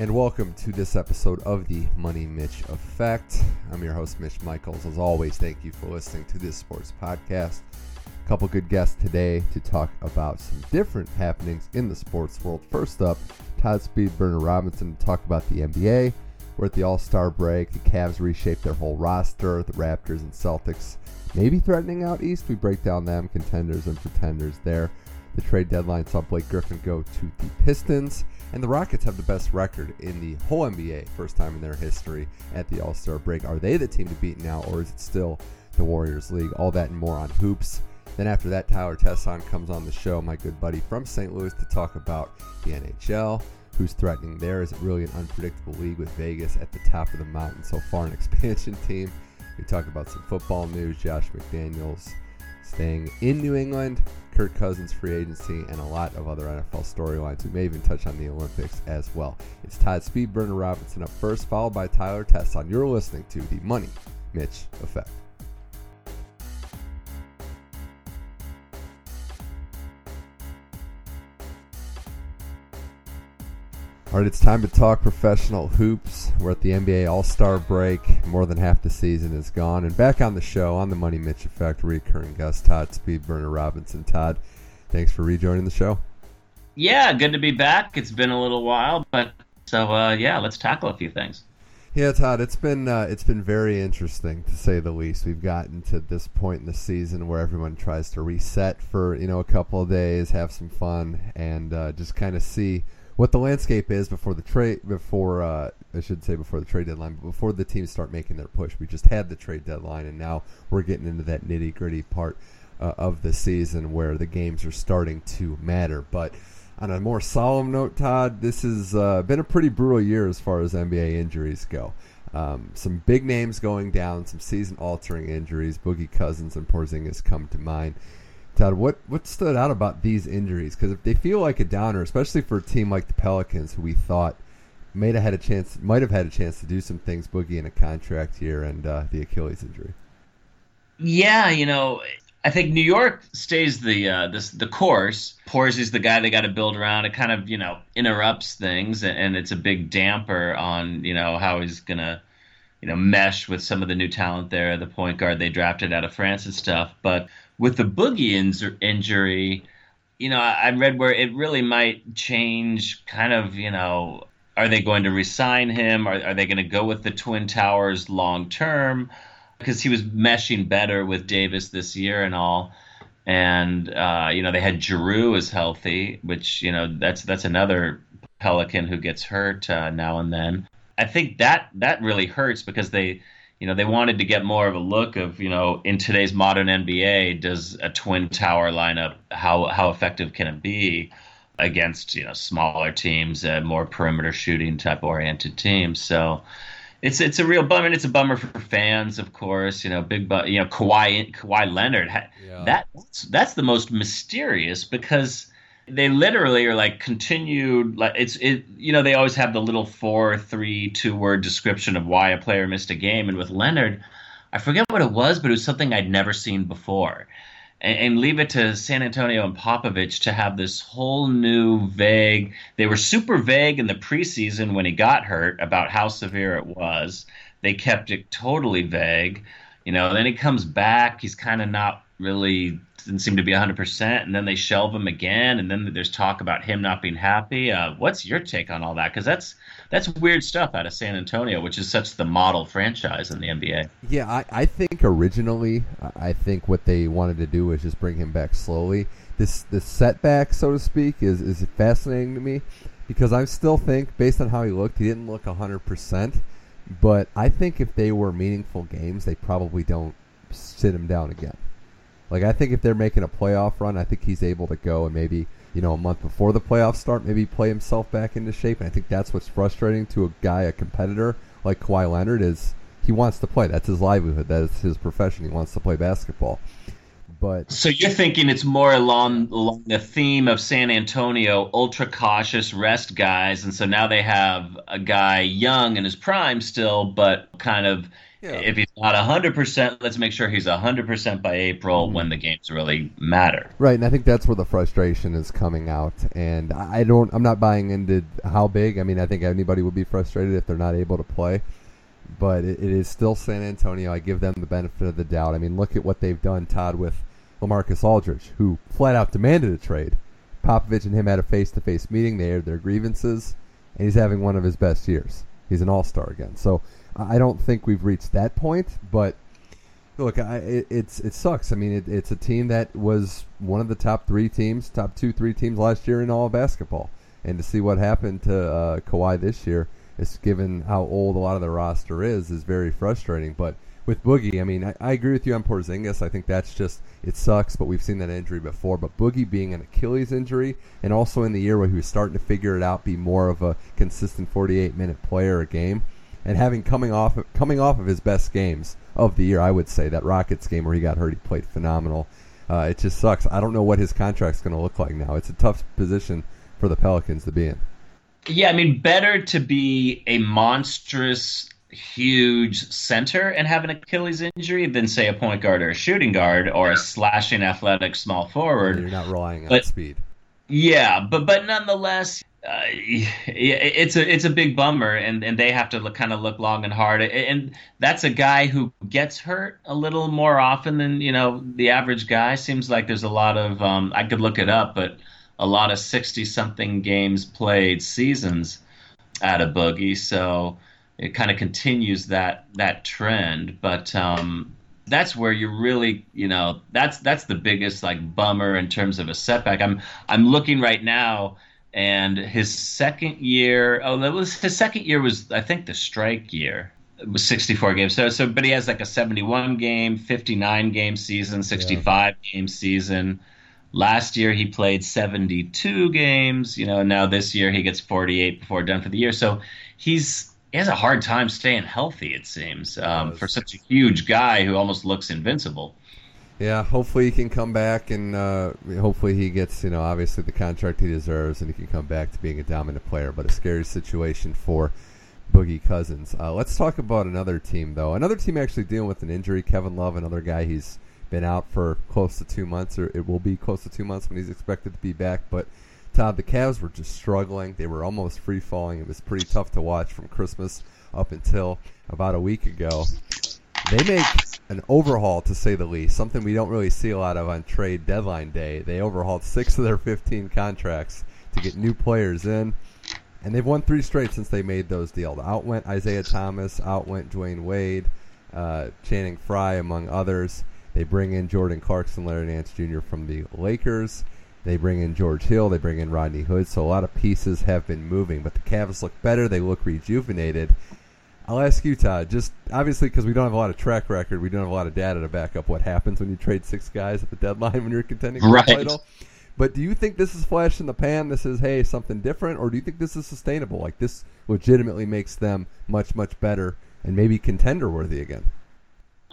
and welcome to this episode of the Money Mitch Effect. I'm your host, Mitch Michaels. As always, thank you for listening to this sports podcast. A couple good guests today to talk about some different happenings in the sports world. First up, Todd Speedburner Robinson to talk about the NBA. We're at the All Star break. The Cavs reshaped their whole roster. The Raptors and Celtics maybe threatening out East. We break down them, contenders and pretenders there. The trade deadline saw Blake Griffin go to the Pistons. And the Rockets have the best record in the whole NBA, first time in their history at the All Star break. Are they the team to beat now, or is it still the Warriors League? All that and more on hoops. Then after that, Tyler Tesson comes on the show, my good buddy from St. Louis, to talk about the NHL. Who's threatening there? Is it really an unpredictable league with Vegas at the top of the mountain so far, an expansion team? We talk about some football news, Josh McDaniels staying in New England, Kirk Cousins free agency, and a lot of other NFL storylines. We may even touch on the Olympics as well. It's Todd Speedburner Robinson up first, followed by Tyler Tesson. You're listening to the Money Mitch Effect. All right, it's time to talk professional hoops. We're at the NBA All Star break. More than half the season is gone. And back on the show, on the Money Mitch Effect, recurring guest Todd Speedburner Robinson. Todd, thanks for rejoining the show. Yeah, good to be back. It's been a little while, but so uh, yeah, let's tackle a few things. Yeah, Todd, it's been uh, it's been very interesting to say the least. We've gotten to this point in the season where everyone tries to reset for you know a couple of days, have some fun, and uh, just kind of see what the landscape is before the trade before uh, I should say before the trade deadline, but before the teams start making their push. We just had the trade deadline, and now we're getting into that nitty gritty part uh, of the season where the games are starting to matter. But on a more solemn note, Todd, this has uh, been a pretty brutal year as far as NBA injuries go. Um, some big names going down, some season-altering injuries. Boogie Cousins and Porzingis come to mind. Todd, what what stood out about these injuries? Because if they feel like a downer, especially for a team like the Pelicans, who we thought might have had a chance, might have had a chance to do some things, Boogie in a contract year and uh, the Achilles injury. Yeah, you know, I think New York stays the uh, this the course. Porzy's the guy they got to build around. It kind of you know interrupts things, and it's a big damper on you know how he's gonna you know mesh with some of the new talent there, the point guard they drafted out of France and stuff. But with the Boogie in- injury, you know, I, I read where it really might change kind of, you know, are they going to resign him? Are, are they going to go with the Twin Towers long term? Because he was meshing better with Davis this year and all. And, uh, you know, they had Jrue as healthy, which, you know, that's that's another Pelican who gets hurt uh, now and then. I think that that really hurts because they you know, they wanted to get more of a look of, you know, in today's modern NBA, does a twin tower lineup how how effective can it be against you know smaller teams, uh, more perimeter shooting type oriented teams? So it's it's a real bummer. And it's a bummer for fans, of course. You know, big, bu- you know, Kawhi Kawhi Leonard. Yeah. That that's, that's the most mysterious because they literally are like continued like it's it you know they always have the little four three two word description of why a player missed a game. And with leonard i forget what it was but it was something i'd never seen before. And, and leave it to san antonio and popovich to have this whole new vague they were super vague in the preseason when he got hurt about how severe it was. They kept it totally vague you know then he comes back he's kind of not really didn't seem to be 100%, and then they shelve him again, and then there's talk about him not being happy. Uh, what's your take on all that? Because that's that's weird stuff out of San Antonio, which is such the model franchise in the NBA. Yeah, I, I think originally, I think what they wanted to do was just bring him back slowly. This this setback, so to speak, is is fascinating to me because I still think, based on how he looked, he didn't look 100%. But I think if they were meaningful games, they probably don't sit him down again. Like I think if they're making a playoff run, I think he's able to go and maybe you know a month before the playoffs start, maybe play himself back into shape. And I think that's what's frustrating to a guy, a competitor like Kawhi Leonard, is he wants to play. That's his livelihood. That's his profession. He wants to play basketball. But so you're thinking it's more along along the theme of San Antonio, ultra cautious rest guys, and so now they have a guy young in his prime still, but kind of Yeah. If he's not 100%, let's make sure he's 100% by April mm-hmm. when the games really matter. Right, and I think that's where the frustration is coming out. And I don't I'm not buying into how big. I mean, I think anybody would be frustrated if they're not able to play. But it, it is still San Antonio. I give them the benefit of the doubt. I mean, look at what they've done, Todd, with LaMarcus Aldridge, who flat out demanded a trade. Popovich and him had a face-to-face meeting. They aired their grievances, and he's having one of his best years. He's an all-star again. So I don't think we've reached that point, but look, I, it, it's it sucks. I mean, it, it's a team that was one of the top three teams, top two, three teams last year in all of basketball, and to see what happened to uh, Kawhi this year, is given how old a lot of the roster is, is very frustrating. But with Boogie, I mean, I, I agree with you on Porzingis. I think that's just it sucks, but we've seen that injury before. But Boogie being an Achilles injury, and also in the year where he was starting to figure it out, be more of a consistent 48 minute player a game and having coming off coming off of his best games of the year, I would say that Rockets game where he got hurt, he played phenomenal. Uh, it just sucks. I don't know what his contract's going to look like now. It's a tough position for the Pelicans to be in. Yeah, I mean, better to be a monstrous, huge center and have an Achilles injury than say a point guard or a shooting guard or a slashing, athletic small forward. You're not relying on but, speed. Yeah, but but nonetheless, uh, it's a it's a big bummer, and, and they have to look, kind of look long and hard. And that's a guy who gets hurt a little more often than you know the average guy. Seems like there's a lot of um, I could look it up, but a lot of sixty something games played seasons out of Boogie. So it kind of continues that that trend. But um, that's where you really you know that's that's the biggest like bummer in terms of a setback. I'm I'm looking right now and his second year oh that was his second year was i think the strike year. It was 64 games. So so but he has like a 71 game 59 game season 65 yeah. game season. Last year he played 72 games you know now this year he gets 48 before done for the year. So he's he has a hard time staying healthy it seems um, for such a huge guy who almost looks invincible yeah, hopefully he can come back and uh, hopefully he gets, you know, obviously the contract he deserves and he can come back to being a dominant player. But a scary situation for Boogie Cousins. Uh, let's talk about another team, though. Another team actually dealing with an injury. Kevin Love, another guy, he's been out for close to two months, or it will be close to two months when he's expected to be back. But Todd, the Cavs were just struggling. They were almost free falling. It was pretty tough to watch from Christmas up until about a week ago. They make an overhaul to say the least. Something we don't really see a lot of on trade deadline day. They overhauled six of their 15 contracts to get new players in, and they've won three straight since they made those deals. Out went Isaiah Thomas, out went Dwyane Wade, uh, Channing Frye, among others. They bring in Jordan Clarkson, Larry Nance Jr. from the Lakers. They bring in George Hill. They bring in Rodney Hood. So a lot of pieces have been moving, but the Cavs look better. They look rejuvenated. I'll ask you, Todd. Just obviously because we don't have a lot of track record, we don't have a lot of data to back up what happens when you trade six guys at the deadline when you're contending for right. the title. But do you think this is flash in the pan? This is hey something different, or do you think this is sustainable? Like this legitimately makes them much much better and maybe contender worthy again.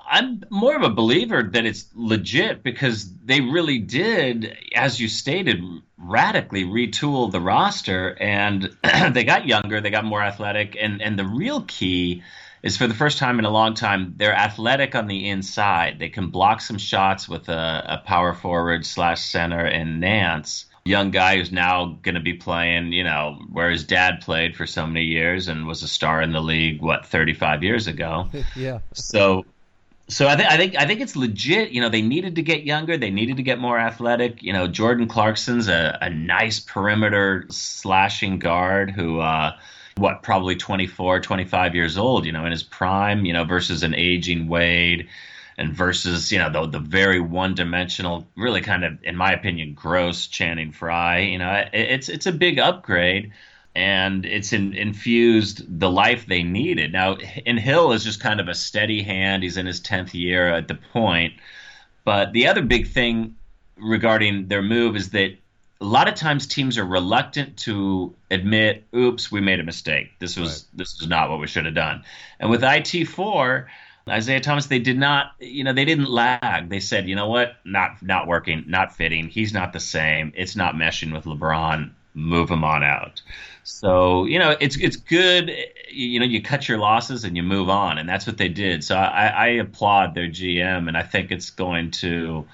I'm more of a believer that it's legit because they really did, as you stated, radically retool the roster and they got younger, they got more athletic, and and the real key is for the first time in a long time they're athletic on the inside. They can block some shots with a, a power forward slash center in Nance. Young guy who's now going to be playing, you know, where his dad played for so many years and was a star in the league, what, 35 years ago. yeah. So so I, th- I think I think it's legit. You know, they needed to get younger. They needed to get more athletic. You know, Jordan Clarkson's a, a nice perimeter slashing guard who, uh, what, probably 24, 25 years old. You know, in his prime. You know, versus an aging Wade, and versus you know the the very one dimensional, really kind of, in my opinion, gross Channing Frye. You know, it, it's it's a big upgrade and it's in, infused the life they needed. Now, in Hill is just kind of a steady hand. He's in his tenth year at the point. But the other big thing regarding their move is that a lot of times teams are reluctant to admit, "Oops, we made a mistake. This was right. this is not what we should have done." And with IT four, Isaiah Thomas, they did not, you know, they didn't lag. They said, "You know what? Not not working, not fitting. He's not the same. It's not meshing with LeBron." Move them on out. So you know, it's it's good. You know, you cut your losses and you move on, and that's what they did. So I, I applaud their GM, and I think it's going to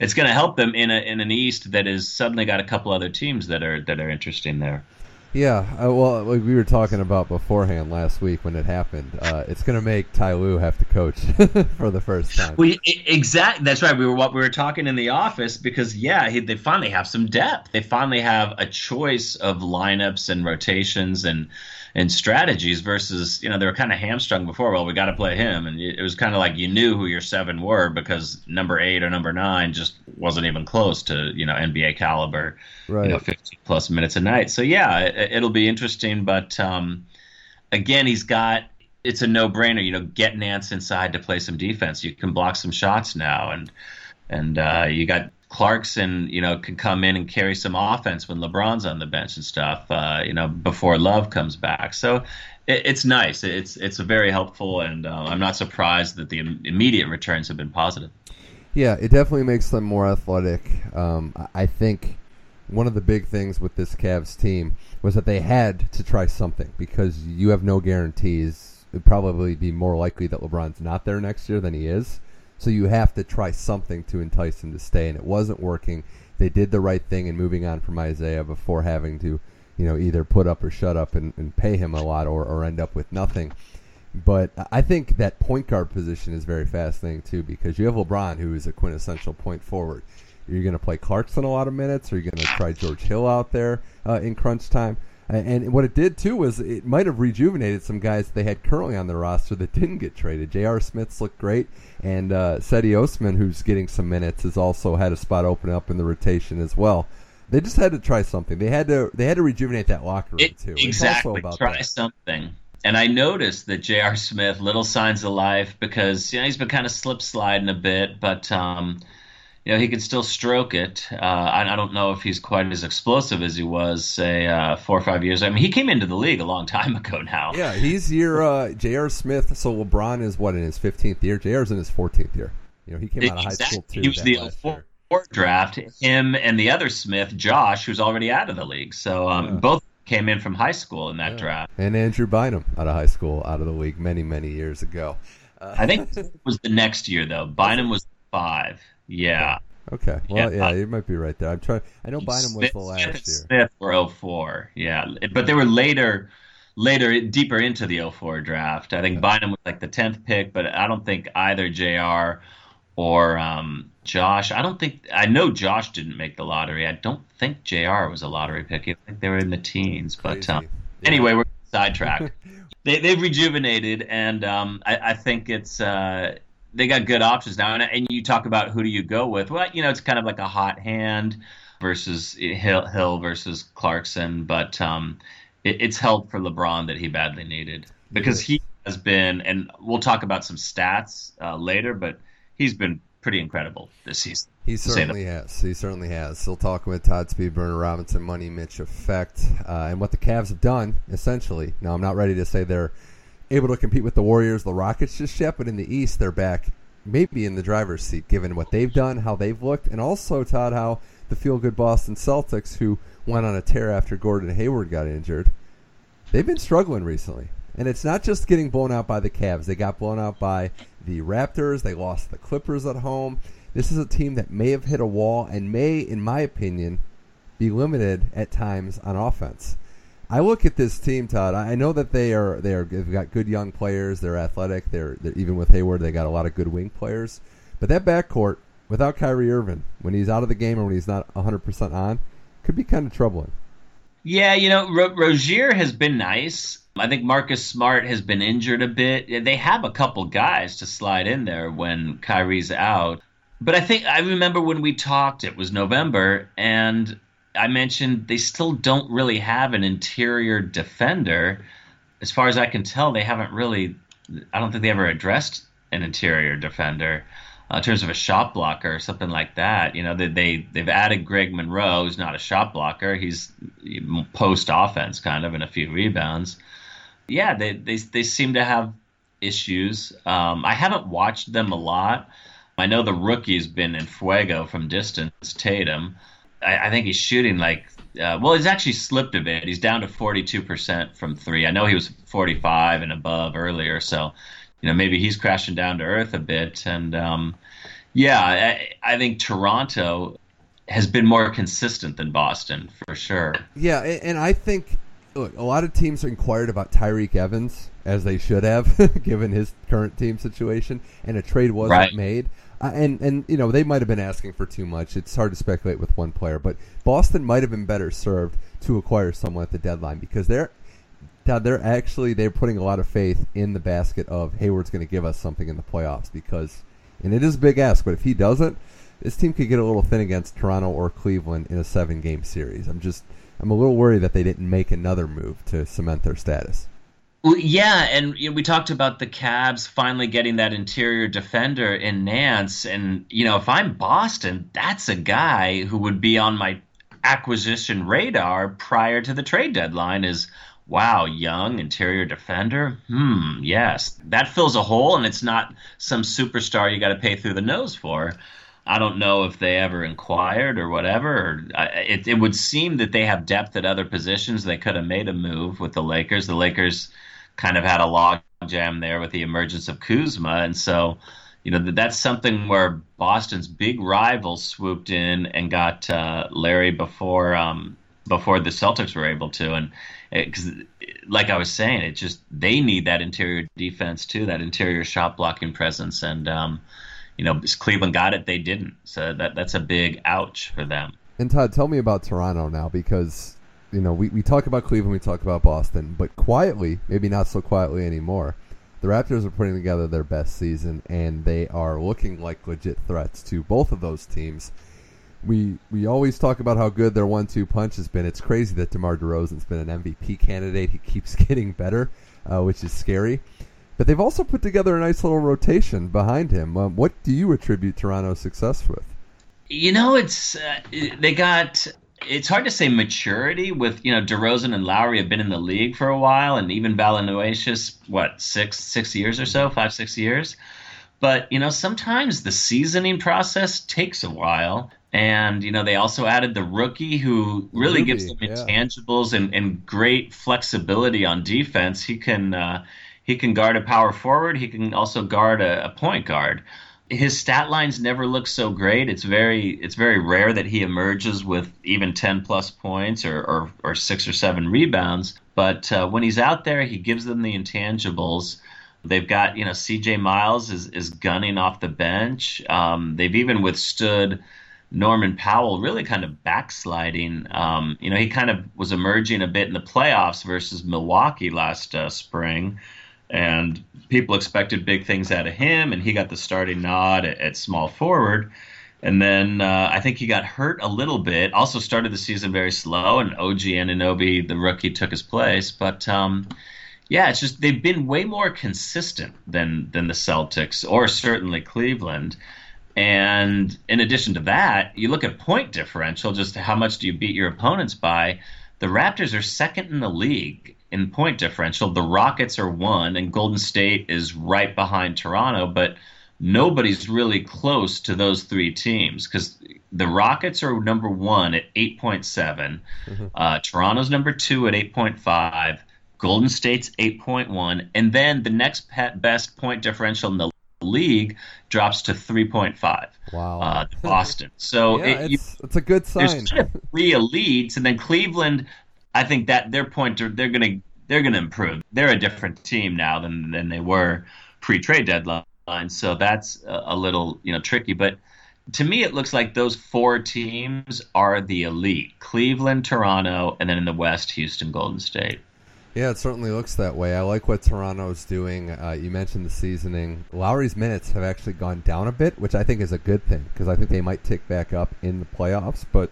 it's going to help them in a in an East that has suddenly got a couple other teams that are that are interesting there. Yeah, uh, well, like we were talking about beforehand last week when it happened. Uh, it's going to make Ty Lue have to coach for the first time. We exactly. That's right. We were what we were talking in the office because yeah, he, they finally have some depth. They finally have a choice of lineups and rotations and and strategies versus you know they were kind of hamstrung before. Well, we got to play him, and it was kind of like you knew who your seven were because number eight or number nine just wasn't even close to you know NBA caliber, right. you know, 15 plus minutes a night. So yeah, it, will be interesting, but um, again, he's got. It's a no-brainer, you know. Get Nance inside to play some defense. You can block some shots now, and and uh, you got Clarkson, you know, can come in and carry some offense when LeBron's on the bench and stuff, uh, you know, before Love comes back. So it, it's nice. It's it's very helpful, and uh, I'm not surprised that the immediate returns have been positive. Yeah, it definitely makes them more athletic. Um, I think one of the big things with this Cavs team was that they had to try something because you have no guarantees. It'd probably be more likely that LeBron's not there next year than he is. So you have to try something to entice him to stay, and it wasn't working. They did the right thing in moving on from Isaiah before having to, you know, either put up or shut up and, and pay him a lot or, or end up with nothing. But I think that point guard position is very fascinating too because you have LeBron, who is a quintessential point forward. You're going to play Clarkson a lot of minutes, or you're going to try George Hill out there uh, in crunch time. And what it did too was it might have rejuvenated some guys they had currently on the roster that didn't get traded. J.R. Smith's looked great, and uh, Cedi Osman, who's getting some minutes, has also had a spot open up in the rotation as well. They just had to try something. They had to they had to rejuvenate that locker room it, too. Exactly, try that. something. And I noticed that J.R. Smith, little signs of life, because you know he's been kind of slip sliding a bit, but. Um, you know, he can still stroke it. Uh, I, I, don't know if he's quite as explosive as he was, say, uh, four or five years. I mean, he came into the league a long time ago now. Yeah, he's your uh, J.R. Smith. So LeBron is what in his 15th year. J.R.'s in his 14th year. You know, he came out of high school too. He was the fourth draft. Him and the other Smith, Josh, who's already out of the league. So um, yeah. both came in from high school in that yeah. draft. And Andrew Bynum out of high school, out of the league many, many years ago. Uh, I think it was the next year though. Bynum was five. Yeah. Okay. Well, yeah, yeah, you might be right there. I'm trying. I know Bynum was the last Smith year. Smith were 04. Yeah, but they were later, later deeper into the 04 draft. I think yeah. Bynum was like the 10th pick, but I don't think either J.R. or um, Josh. I don't think I know Josh didn't make the lottery. I don't think J.R. was a lottery pick. I think they were in the teens. But um, yeah. anyway, we're sidetracked. they, they've rejuvenated, and um, I, I, think it's. Uh, they got good options now. And, and you talk about who do you go with? Well, you know, it's kind of like a hot hand versus Hill, Hill versus Clarkson, but um, it, it's help for LeBron that he badly needed because he has been, and we'll talk about some stats uh, later, but he's been pretty incredible this season. He certainly has. He certainly has. Still talking with Todd Speedburner, Robinson, Money Mitch effect, uh, and what the Cavs have done essentially. Now, I'm not ready to say they're able to compete with the Warriors, the Rockets just yet, but in the East they're back maybe in the driver's seat given what they've done, how they've looked, and also Todd how the feel good Boston Celtics who went on a tear after Gordon Hayward got injured. They've been struggling recently. And it's not just getting blown out by the Cavs. They got blown out by the Raptors. They lost the Clippers at home. This is a team that may have hit a wall and may, in my opinion, be limited at times on offense. I look at this team, Todd. I know that they are they are they've got good young players. They're athletic. They're, they're even with Hayward, they got a lot of good wing players. But that backcourt without Kyrie Irving, when he's out of the game or when he's not 100 percent on, could be kind of troubling. Yeah, you know, Ro- Rozier has been nice. I think Marcus Smart has been injured a bit. They have a couple guys to slide in there when Kyrie's out. But I think I remember when we talked, it was November, and I mentioned they still don't really have an interior defender. As far as I can tell, they haven't really. I don't think they ever addressed an interior defender uh, in terms of a shot blocker or something like that. You know, they, they they've added Greg Monroe, who's not a shot blocker. He's post offense kind of and a few rebounds. Yeah, they they they seem to have issues. Um, I haven't watched them a lot. I know the rookie's been in fuego from distance, Tatum. I, I think he's shooting like Uh, well, he's actually slipped a bit. He's down to 42% from three. I know he was 45 and above earlier, so you know maybe he's crashing down to earth a bit. And um, yeah, I, I think Toronto has been more consistent than Boston for sure. Yeah, and I think look, a lot of teams inquired about Tyreke Evans as they should have, given his current team situation, and a trade wasn't right. made. And and you know they might have been asking for too much. It's hard to speculate with one player, but Boston might have been better served to acquire someone at the deadline because they're now they're actually they're putting a lot of faith in the basket of Hayward's going to give us something in the playoffs because, and it is a big ask, but if he doesn't, this team could get a little thin against Toronto or Cleveland in a seven game series. I'm just I'm a little worried that they didn't make another move to cement their status. Well, yeah, and you know, we talked about the Cavs finally getting that interior defender in Nance, and you know, if I'm Boston, that's a guy who would be on my acquisition radar prior to the trade deadline. Is wow, young interior defender? Hmm, yes, that fills a hole, and it's not some superstar you got to pay through the nose for. I don't know if they ever inquired or whatever. It, it would seem that they have depth at other positions. They could have made a move with the Lakers. The Lakers kind of had a log jam there with the emergence of Kuzma, and so you know that's something where Boston's big rival swooped in and got uh, Larry before um, before the Celtics were able to, and because like I was saying, it just they need that interior defense too, that interior shot blocking presence, and um, you know, Cleveland got it, they didn't. So that that's a big ouch for them. And Todd, tell me about Toronto now because you know we, we talk about Cleveland, we talk about Boston, but quietly, maybe not so quietly anymore. The Raptors are putting together their best season, and they are looking like legit threats to both of those teams. We we always talk about how good their one-two punch has been. It's crazy that DeMar DeRozan's been an MVP candidate. He keeps getting better, uh, which is scary. But they've also put together a nice little rotation behind him. Um, what do you attribute Toronto's success with? You know, it's uh, they got. It's hard to say maturity with you know DeRozan and Lowry have been in the league for a while, and even Valanciunas, what six six years or so, five six years. But you know, sometimes the seasoning process takes a while. And you know they also added the rookie who really Ruby, gives them intangibles yeah. and, and great flexibility on defense. He can uh, he can guard a power forward. He can also guard a, a point guard. His stat lines never look so great. It's very it's very rare that he emerges with even 10 plus points or, or, or six or seven rebounds. But uh, when he's out there, he gives them the intangibles. They've got, you know, CJ Miles is, is gunning off the bench. Um, they've even withstood Norman Powell really kind of backsliding. Um, you know, he kind of was emerging a bit in the playoffs versus Milwaukee last uh, spring and people expected big things out of him, and he got the starting nod at, at small forward. And then uh, I think he got hurt a little bit. Also started the season very slow, and OG Anunoby, the rookie, took his place. But um, yeah, it's just they've been way more consistent than than the Celtics or certainly Cleveland. And in addition to that, you look at point differential, just how much do you beat your opponents by? The Raptors are second in the league in point differential. The Rockets are one, and Golden State is right behind Toronto, but nobody's really close to those three teams because the Rockets are number one at 8.7, mm-hmm. uh, Toronto's number two at 8.5, Golden State's 8.1, and then the next best point differential in the league drops to 3.5. Wow. Uh, Boston. So yeah, it, it's, you, it's a good sign. There's kind of three elites, and then Cleveland I think that their point they're to they're going to improve. They're a different team now than than they were pre-trade deadline. So that's a, a little you know tricky, but to me, it looks like those four teams are the elite Cleveland, Toronto, and then in the West, Houston, Golden State. Yeah, it certainly looks that way. I like what Toronto's doing. Uh, you mentioned the seasoning. Lowry's minutes have actually gone down a bit, which I think is a good thing because I think they might tick back up in the playoffs. But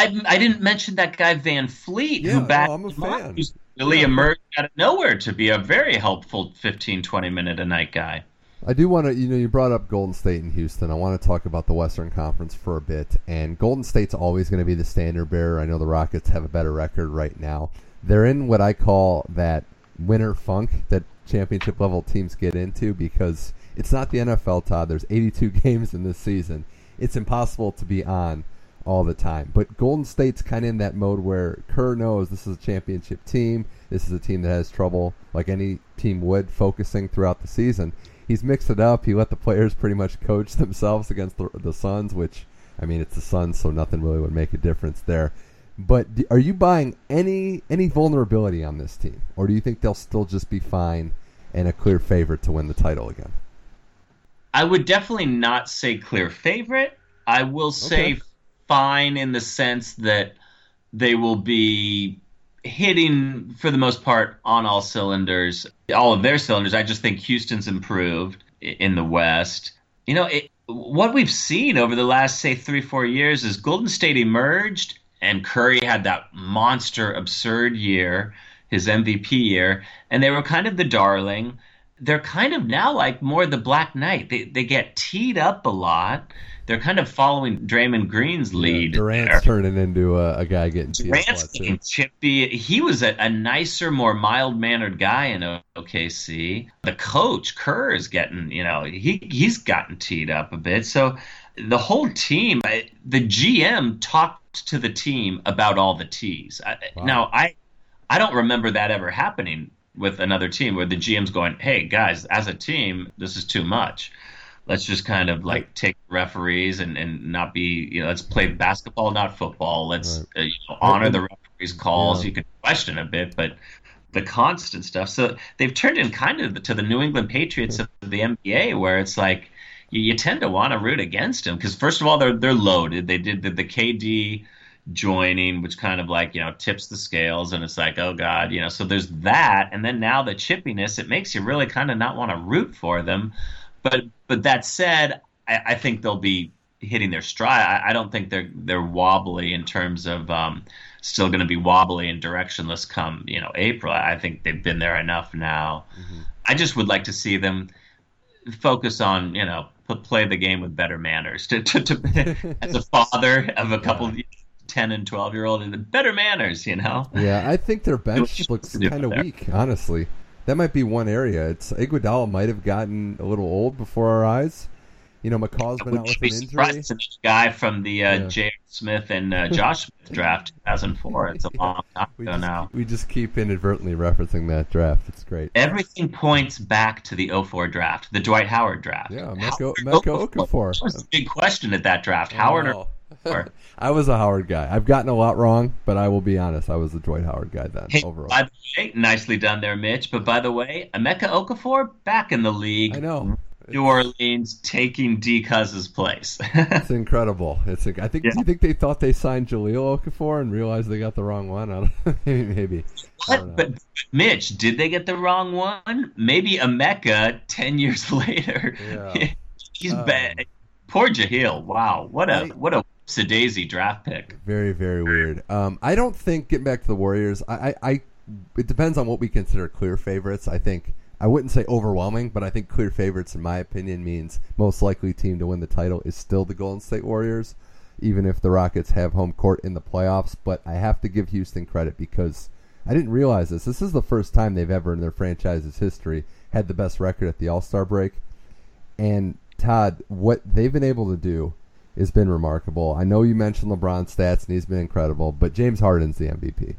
I, I didn't mention that guy VanVleet, yeah, who back no, I'm a fan. really yeah. emerged out of nowhere to be a very helpful 15, 20 minute a night guy. I do want to, you know, you brought up Golden State and Houston. I want to talk about the Western Conference for a bit. And Golden State's always going to be the standard bearer. I know the Rockets have a better record right now. They're in what I call that winter funk that championship level teams get into because it's not the NFL, Todd. There's 82 games in this season. It's impossible to be on all the time. But Golden State's kind of in that mode where Kerr knows this is a championship team. This is a team that has trouble, like any team would, focusing throughout the season. He's mixed it up. He let the players pretty much coach themselves against the, the Suns, which, I mean, it's the Suns, so nothing really would make a difference there. But are you buying any any vulnerability on this team, or do you think they'll still just be fine and a clear favorite to win the title again? I would definitely not say clear favorite. I will say okay. Fine in the sense that they will be hitting for the most part on all cylinders, all of their cylinders. I just think Houston's improved in the West. You know, it, what we've seen over the last say three four years is Golden State emerged and Curry had that monster absurd year, his MVP year, and they were kind of the darling. They're kind of now like more the Black Knight. They they get teed up a lot they're kind of following Draymond Green's lead. Yeah, Durant's there. turning into a, a guy getting Durant's getting chippy. He was a, a nicer, more mild mannered guy in OKC. The coach Kerr is getting, you know, he he's gotten teed up a bit. So the whole team, the GM talked to the team about all the tees. Wow. Now I I don't remember that ever happening with another team where the GM's going, "Hey guys, as a team, this is too much." Let's just kind of like take referees and, and not be you know let's play basketball not football. Let's right. uh, you know, honor the referees calls. Yeah. you could question a bit but the constant stuff. So they've turned in kind of to the new england patriots of the nba where it's like you, you tend to want to root against them because first of all they're they're loaded. They did the, the kd joining which kind of like you know tips the scales and it's like oh god you know. So there's that and then now the chippiness it makes you really kind of not want to root for them. But but that said, I, I think they'll be hitting their stride. I, I, don't think they're they're wobbly in terms of um, still going to be wobbly and directionless come you know April. I think they've been there enough now. Mm-hmm. I just would like to see them focus on you know play the game with better manners. To, to, to as a father of a couple. Yeah. 10 and 12 year old in better manners you know yeah i think their bench looks kind of weak honestly that might be one area. It's Iguodala might have gotten a little old before our eyes. You know, McCaw's been out with an injury. Guy from the uh, yeah. J. Smith and uh, Josh Smith draft 2004. It's a long time ago just, now. We just keep inadvertently referencing that draft. It's great. Everything points back to the 04 draft, the Dwight Howard draft. Yeah, Emeka Okafor. That was a big question at that draft. Howard or I was a Howard guy. I've gotten a lot wrong, but I will be honest. I was a Dwight Howard guy then. Hey, overall. By the way, nicely done there, Mitch. But by the way, Emeka Okafor back in the league. I know. New Orleans taking D Cuz's place. it's incredible. It's. I think. Yeah. Do you think they thought they signed Jahlil Okafor and realized they got the wrong one? I don't, maybe. What? But Mitch, did they get the wrong one? Maybe Emeka ten years later. Yeah. He's um, bad. Poor Jahlil. Wow. What a I, what a Daisy draft pick. Very very weird. Um, I don't think getting back to the Warriors. I, I, I it depends on what we consider clear favorites. I think I wouldn't say overwhelming, but I think clear favorites, in my opinion, means most likely team to win the title is still the Golden State Warriors, even if the Rockets have home court in the playoffs. But I have to give Houston credit because I didn't realize this. This is the first time they've ever in their franchise's history had the best record at the All Star break. And Todd, what they've been able to do has been remarkable. I know you mentioned LeBron's stats and he's been incredible, but James Harden's the MVP.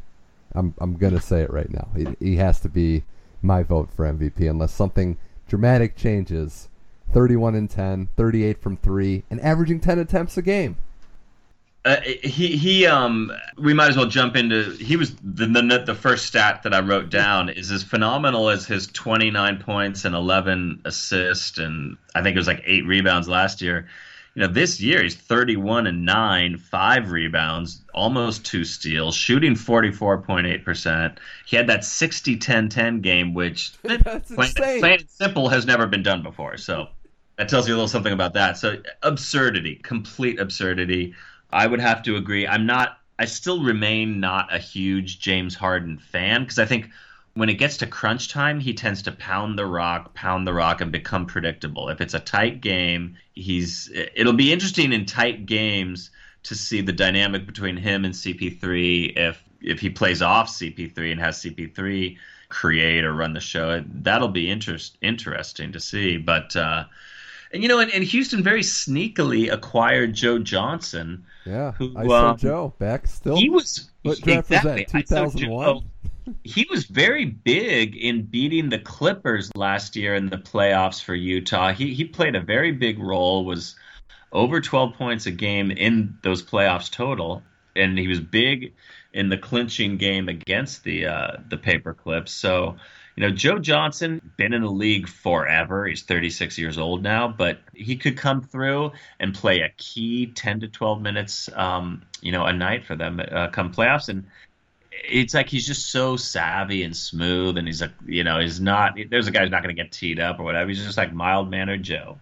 I'm I'm gonna say it right now. He, he has to be my vote for MVP unless something dramatic changes. 31 and 10, 38 from 3 and averaging 10 attempts a game. Uh, he he um we might as well jump into he was the, the the first stat that I wrote down is as phenomenal as his 29 points and 11 assists and I think it was like 8 rebounds last year you know, this year he's 31 and 9, five rebounds, almost two steals, shooting 44.8%. He had that 60 10 10 game, which, plain, plain and simple, has never been done before. So that tells you a little something about that. So absurdity, complete absurdity. I would have to agree. I'm not, I still remain not a huge James Harden fan because I think when it gets to crunch time, he tends to pound the rock, pound the rock, and become predictable. If it's a tight game, he's it'll be interesting in tight games to see the dynamic between him and CP3. If if he plays off CP3 and has CP3 create or run the show, that'll be interest interesting to see. But uh, and you know, and, and Houston very sneakily acquired Joe Johnson. Yeah, who, I saw um, Joe back still. He was exactly. 2001. He was very big in beating the Clippers last year in the playoffs for Utah. He he played a very big role. Was over twelve points a game in those playoffs total, and he was big in the clinching game against the uh, the Paper Clips. So you know, Joe Johnson been in the league forever. He's 36 years old now, but he could come through and play a key 10 to 12 minutes, um, you know, a night for them uh, come playoffs. And it's like he's just so savvy and smooth, and he's like, you know, he's not. There's a guy who's not going to get teed up or whatever. He's just like mild mannered Joe.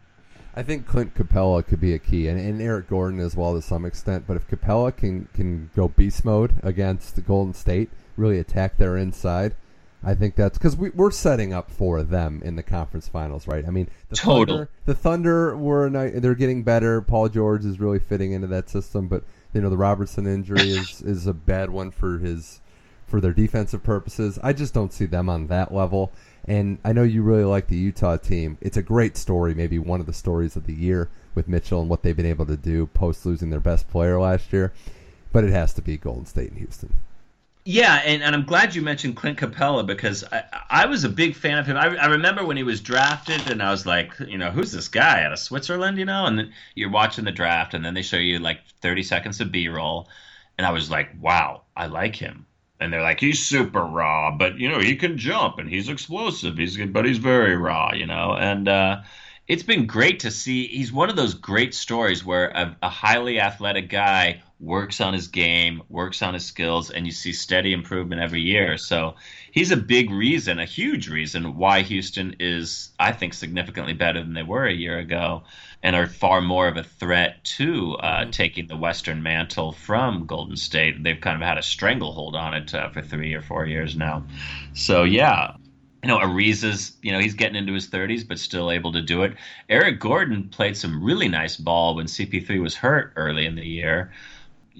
I think Clint Capela could be a key, and, and Eric Gordon as well to some extent. But if Capela can can go beast mode against the Golden State, really attack their inside I think that's because we, are setting up for them in the conference finals, right? I mean, the Total. Thunder, the Thunder were they're getting better. Paul George is really fitting into that system, but you know the Robertson injury is is a bad one for his for their defensive purposes. I just don't see them on that level. And I know you really like the Utah team. It's a great story, maybe one of the stories of the year with Mitchell and what they've been able to do post losing their best player last year. But it has to be Golden State and Houston. Yeah, and, and I'm glad you mentioned Clint Capela because I, I was a big fan of him. I, I remember when he was drafted, and I was like, you know, who's this guy out of Switzerland, you know? And you're watching the draft, and then they show you like 30 seconds of B-roll, and I was like, wow, I like him. And they're like, he's super raw, but you know, he can jump and he's explosive. He's but he's very raw, you know. And uh, it's been great to see. He's one of those great stories where a, a highly athletic guy works on his game, works on his skills, and you see steady improvement every year. So he's a big reason, a huge reason why Houston is, I think, significantly better than they were a year ago and are far more of a threat to uh, mm-hmm. taking the Western mantle from Golden State. They've kind of had a stranglehold on it uh, for three or four years now. So, yeah. You know, Ariza's, you know, he's getting into his 30s, but still able to do it. Eric Gordon played some really nice ball when CP3 was hurt early in the year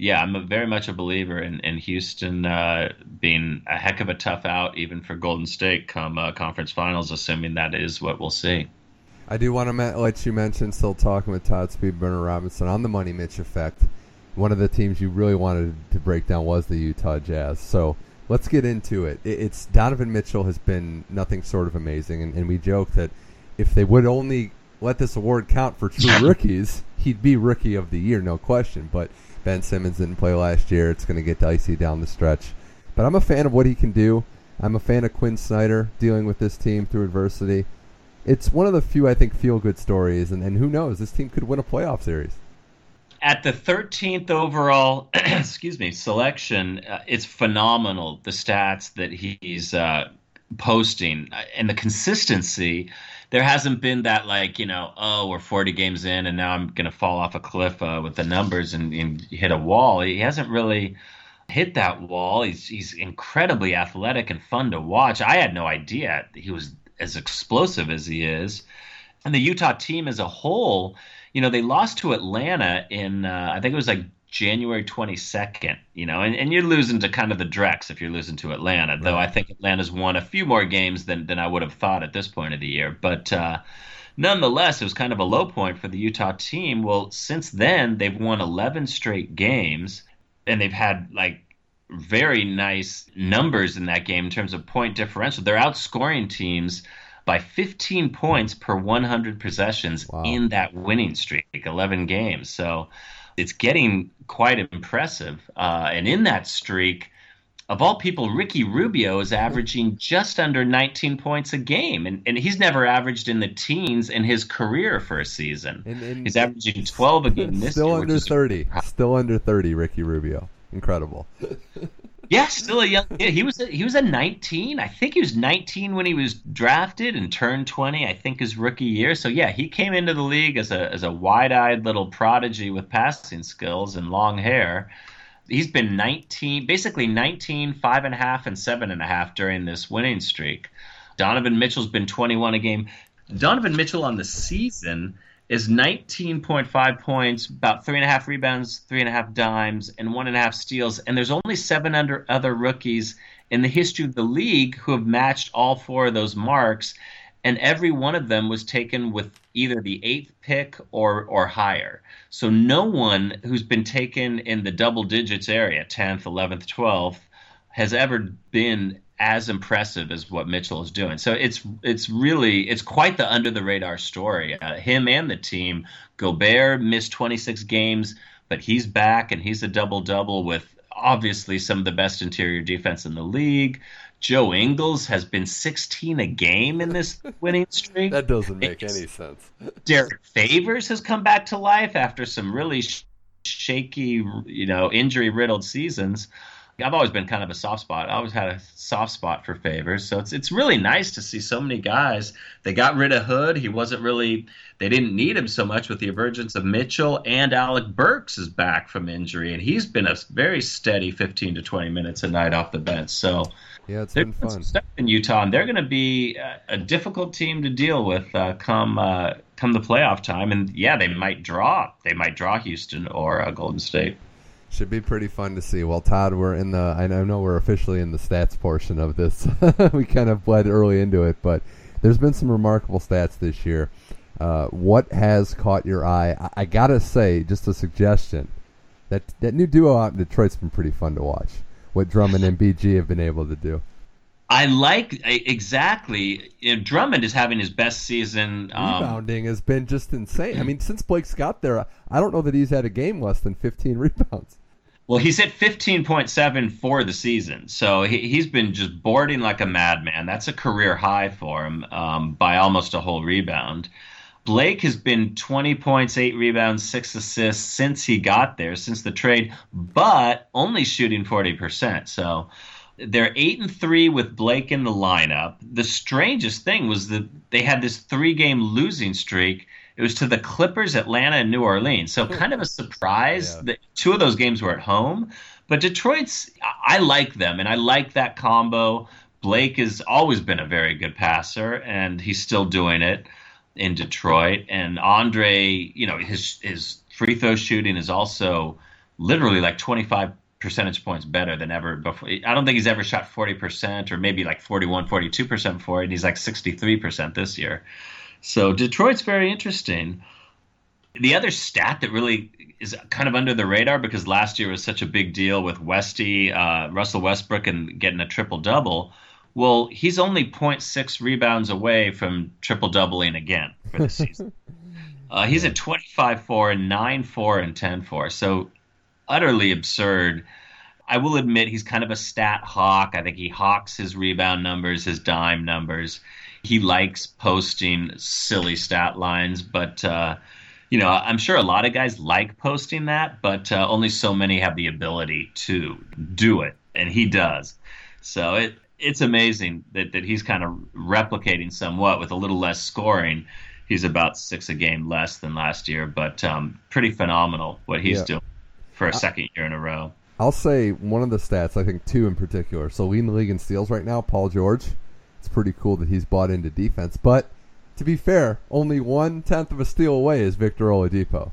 yeah, I'm very much a believer in, in Houston uh, being a heck of a tough out, even for Golden State come uh, conference finals, assuming that is what we'll see. I do want to ma- let you mention, still talking with Todd Speedburner Robinson on the Money Mitch effect. One of the teams you really wanted to break down was the Utah Jazz. So let's get into it. It's Donovan Mitchell has been nothing sort of amazing, and, and we joke that if they would only let this award count for true rookies, he'd be rookie of the year, no question. But Ben Simmons didn't play last year. It's going to get dicey down the stretch. But I'm a fan of what he can do. I'm a fan of Quin Snyder dealing with this team through adversity. It's one of the few, I think, feel good stories. And, and who knows? This team could win a playoff series. At the 13th overall, excuse me, selection, uh, it's phenomenal the stats that he's uh, posting uh, and the consistency there hasn't been that like you know oh we're 40 games in and now I'm gonna fall off a cliff uh, with the numbers and, and, hit a wall. He hasn't really hit that wall. He's he's incredibly athletic and fun to watch. I had no idea he was as explosive as he is, and the Utah team as a whole. You know, they lost to Atlanta in uh, I think it was like January 22nd, you know, and, and you're losing to kind of the Drex if you're losing to Atlanta, right. though I think Atlanta's won a few more games than, than I would have thought at this point of the year. But uh, nonetheless, it was kind of a low point for the Utah team. Well, since then, they've won 11 straight games, and they've had like very nice numbers in that game in terms of point differential. They're outscoring teams by 15 points per 100 possessions wow. in that winning streak, 11 games. So, it's getting quite impressive. Uh, and in that streak, of all people, Ricky Rubio is averaging just under 19 points a game, and, and he's never averaged in the teens in his career for a season. And, and he's averaging 12 a game this still year. Still under 30. Still under 30, Ricky Rubio. Incredible. Yeah, still a young kid. He was a, he was a 19. I think he was 19 when he was drafted and turned 20. I think his rookie year. So yeah, he came into the league as a as a wide-eyed little prodigy with passing skills and long hair. He's been 19, basically 19, five and a half, and seven and a half during this winning streak. Donovan Mitchell's been 21 a game. Donovan Mitchell on the season is 19.5 points, about three and a half rebounds, three and a half dimes, and one and a half steals. And there's only seven under other rookies in the history of the league who have matched all four of those marks. and every one of them was taken with either the eighth pick or or higher. So no one who's been taken in the double digits area, 10th, 11th, 12th, has ever been as impressive as what Mitchell is doing. So it's it's really it's quite the under the radar story. Uh, him and the team. Gobert missed 26 games, but he's back and he's a double double with obviously some of the best interior defense in the league. Joe Ingles has been 16 a game in this winning streak. that doesn't make it's, any sense. Derrick Favors has come back to life after some really sh- shaky, you know, injury riddled seasons. I've always been kind of a soft spot. I always had a soft spot for favors. So it's it's really nice to see so many guys. They got rid of Hood. He wasn't really they didn't need him so much with the emergence of Mitchell and Alec Burks is back from injury and he's been a very steady 15 to 20 minutes a night off the bench. So yeah, it's been fun. Stuff in Utah, and they're going to be a, a, difficult team to deal with uh, come uh, come the playoff time. And yeah, they might draw. They might draw Houston or uh, Golden State. Should be pretty fun to see. Well, Todd, we're in the. I know we're officially in the stats portion of this. we kind of bled early into it, but there's been some remarkable stats this year. Uh, what has caught your eye? I, I, gotta say, just a suggestion that that new duo out in Detroit's been pretty fun to watch. What Drummond and BG have been able to do. I like exactly. You know, Drummond is having his best season. Um, Rebounding has been just insane. I mean, since Blake's got there, I don't know that he's had a game less than 15 rebounds. Well, he's hit 15.7 for the season. So he, has been just boarding like a madman. That's a career high for him um, by almost a whole rebound. Blake has been 20 points, 8 rebounds, 6 assists since he got there, since the trade, but only shooting 40%. So they're 8 and 3 with Blake in the lineup. The strangest thing was that they had this three game losing streak it was to the Clippers, Atlanta, and New Orleans. So kind of a surprise yeah. that two of those games were at home. But Detroit's, I like them, and I like that combo. Blake has always been a very good passer, and he's still doing it in Detroit. And Andre, you know, his his free throw shooting is also literally like 25 percentage points better than ever before. I don't think he's ever shot 40% or maybe like 41, 42% before, and he's like 63% this year. So Detroit's very interesting. The other stat that really is kind of under the radar because last year was such a big deal with Westy, uh, Russell Westbrook, and getting a triple double. Well, he's only 0.6 rebounds away from triple doubling again for the season. uh, he's at 25 4 and 9 4 and 10 4. So utterly absurd. I will admit he's kind of a stat hawk. I think he hawks his rebound numbers, his dime numbers he likes posting silly stat lines, but uh, you know, I'm sure a lot of guys like posting that, but uh, only so many have the ability to do it, and he does. So it it's amazing that, that he's kind of replicating somewhat with a little less scoring. He's about six a game less than last year, but um, pretty phenomenal what he's yeah. doing for a second year in a row. I'll say one of the stats, I think two in particular. So leading the league in steals right now, Paul George it's pretty cool that he's bought into defense. But to be fair, only one tenth of a steal away is Victor Oladipo.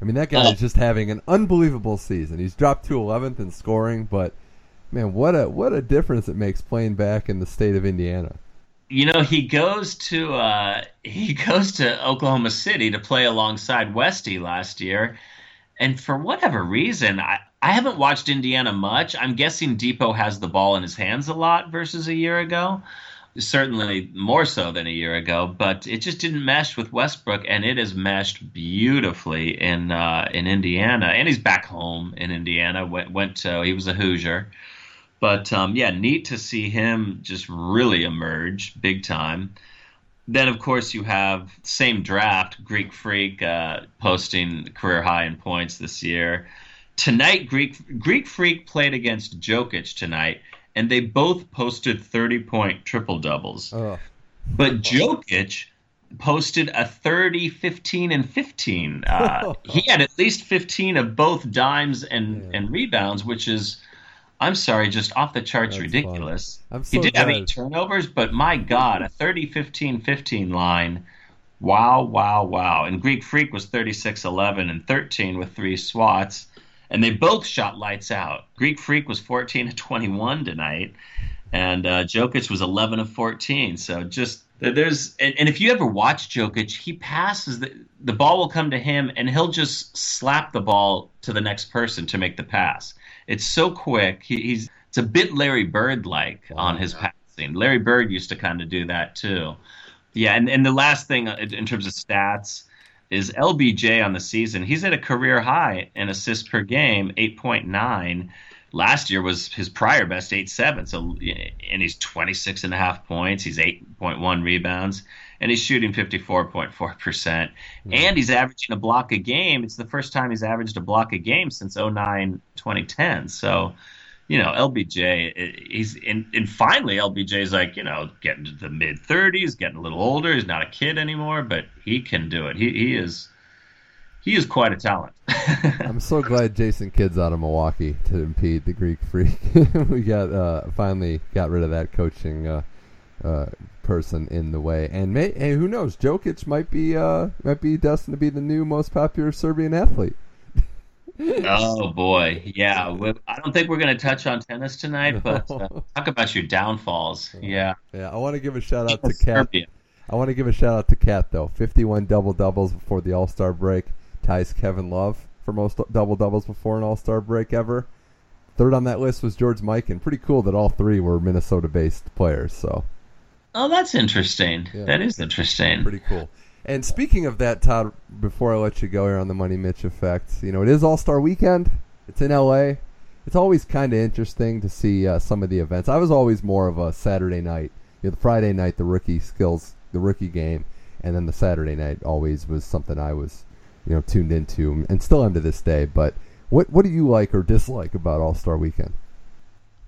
I mean, that guy is just having an unbelievable season. He's dropped to 11th in scoring, but man, what a what a difference it makes playing back in the state of Indiana. You know, he goes to uh, he goes to Oklahoma City to play alongside Westy last year, and for whatever reason, I, I haven't watched Indiana much. I'm guessing Dipo has the ball in his hands a lot versus a year ago certainly more so than a year ago, but it just didn't mesh with Westbrook, and it has meshed beautifully in uh, in Indiana. And he's back home in Indiana. Went, went to he was a Hoosier, but um, yeah, neat to see him just really emerge big time. Then of course you have same draft Greek Freak uh, posting career high in points this year. Tonight Greek Greek Freak played against Jokic tonight and they both posted 30 point triple doubles. But Jokic posted a 30, 15, and 15. Uh, he had at least 15 of both dimes and, yeah. and rebounds, which is, I'm sorry, just off the charts That's ridiculous. So he did glad. have eight turnovers, but my God, a 30, 15, 15 line. Wow, wow, wow. And Greek Freak was 36, 11, and 13 with three swats and they both shot lights out. Greek Freak was 14 of 21 tonight, and uh, Jokic was 11 of 14. So just There's and, and if you ever watch Jokic, he passes the the ball will come to him and he'll just slap the ball to the next person to make the pass. It's so quick. He, he's it's a bit Larry Bird like on his passing. Larry Bird used to kind of do that too. Yeah, and, and the last thing uh, in terms of stats is LBJ on the season. He's at a career high in assists per game, 8.9 last year was his prior best, eight seven. So and he's 26 and a half points. He's 8.1 rebounds, and he's shooting 54.4 percent. And he's averaging a block a game. It's the first time he's averaged a block a game since 09 2010. So. You know, LBJ, he's and, and finally LBJ's like, you know, getting to the mid 30s, getting a little older. He's not a kid anymore, but he can do it. He, he is he is quite a talent. I'm so glad Jason Kidd's out of Milwaukee to impede the Greek Freak. we got uh, finally got rid of that coaching uh, uh, person in the way, and may, hey, who knows? Jokic might be uh, might be destined to be the new most popular Serbian athlete. Oh boy, yeah. I don't think we're going to touch on tennis tonight, but uh, talk about your downfalls. Yeah, yeah. I want to give a shout out to Cat. I want to give a shout out to Cat though. 51 double doubles before the All Star break ties Kevin Love for most double doubles before an All Star break ever. Third on that list was George Mikan. Pretty cool that all three were Minnesota based players. So. Oh, that's interesting. Yeah. That is interesting. Pretty cool. And speaking of that, Todd, before I let you go here on the Money Mitch effect, you know, it is All Star Weekend. It's in LA. It's always kind of interesting to see uh, some of the events. I was always more of a Saturday night, you know, the Friday night, the rookie skills, the rookie game, and then the Saturday night always was something I was you know tuned into and still am to this day. But what what do you like or dislike about All Star Weekend?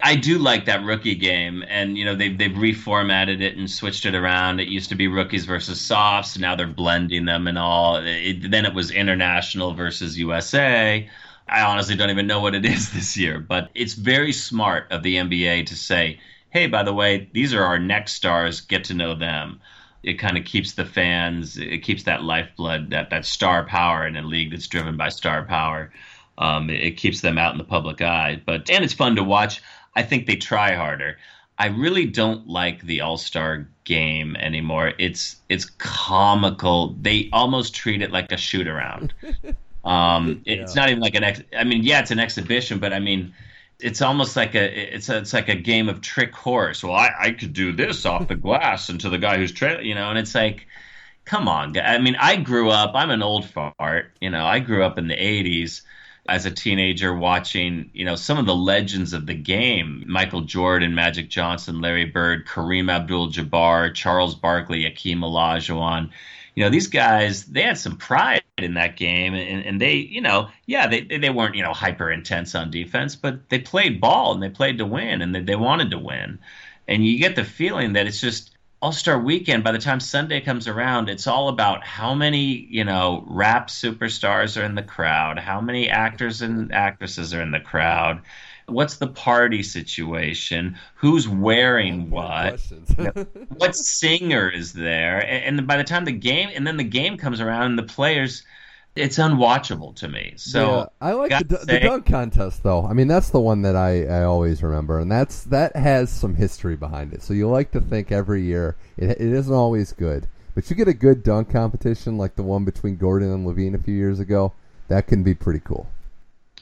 I do like that rookie game, and you know they've they've reformatted it and switched it around. It used to be rookies versus sophs, now they're blending them and all. It, then it was international versus USA. I honestly don't even know what it is this year, but it's very smart of the NBA to say, "Hey, by the way, these are our next stars. Get to know them." it kind of keeps the fans, it keeps that lifeblood, that that star power in a league that's driven by star power. Um, it, it keeps them out in the public eye. But and it's fun to watch. I think they try harder. I really don't like the All Star game anymore. It's it's comical. They almost treat it like a shoot around. Um, it's yeah. not even like an ex. I mean, yeah, it's an exhibition, but I mean, it's almost like a it's a, it's like a game of trick horse. Well, I, I could do this off the glass and to the guy who's trailing, you know, and it's like, come on. I mean, I grew up. I'm an old fart. You know, I grew up in the '80s as a teenager watching, you know, some of the legends of the game: Michael Jordan, Magic Johnson, Larry Bird, Kareem Abdul-Jabbar, Charles Barkley, Akeem Olajuwon you know, these guys, they had some pride in that game, and, and they, you know, yeah, they, they weren't, you know, hyper intense on defense, but they played ball and they played to win and they, they wanted to win. And you get the feeling that it's just All Star weekend, by the time Sunday comes around, it's all about how many, you know, rap superstars are in the crowd, how many actors and actresses are in the crowd what's the party situation who's wearing what what singer is there and, and, by the time the game and then the game comes around and the players it's unwatchable to me. So yeah, i like the, say, the, dunk contest though. I mean that's the one that I, I always remember and that's that has some history behind it. So you like to think every year it, it isn't always good. But you get a good dunk competition like the one between gordon and LaVine a few years ago that can be pretty cool.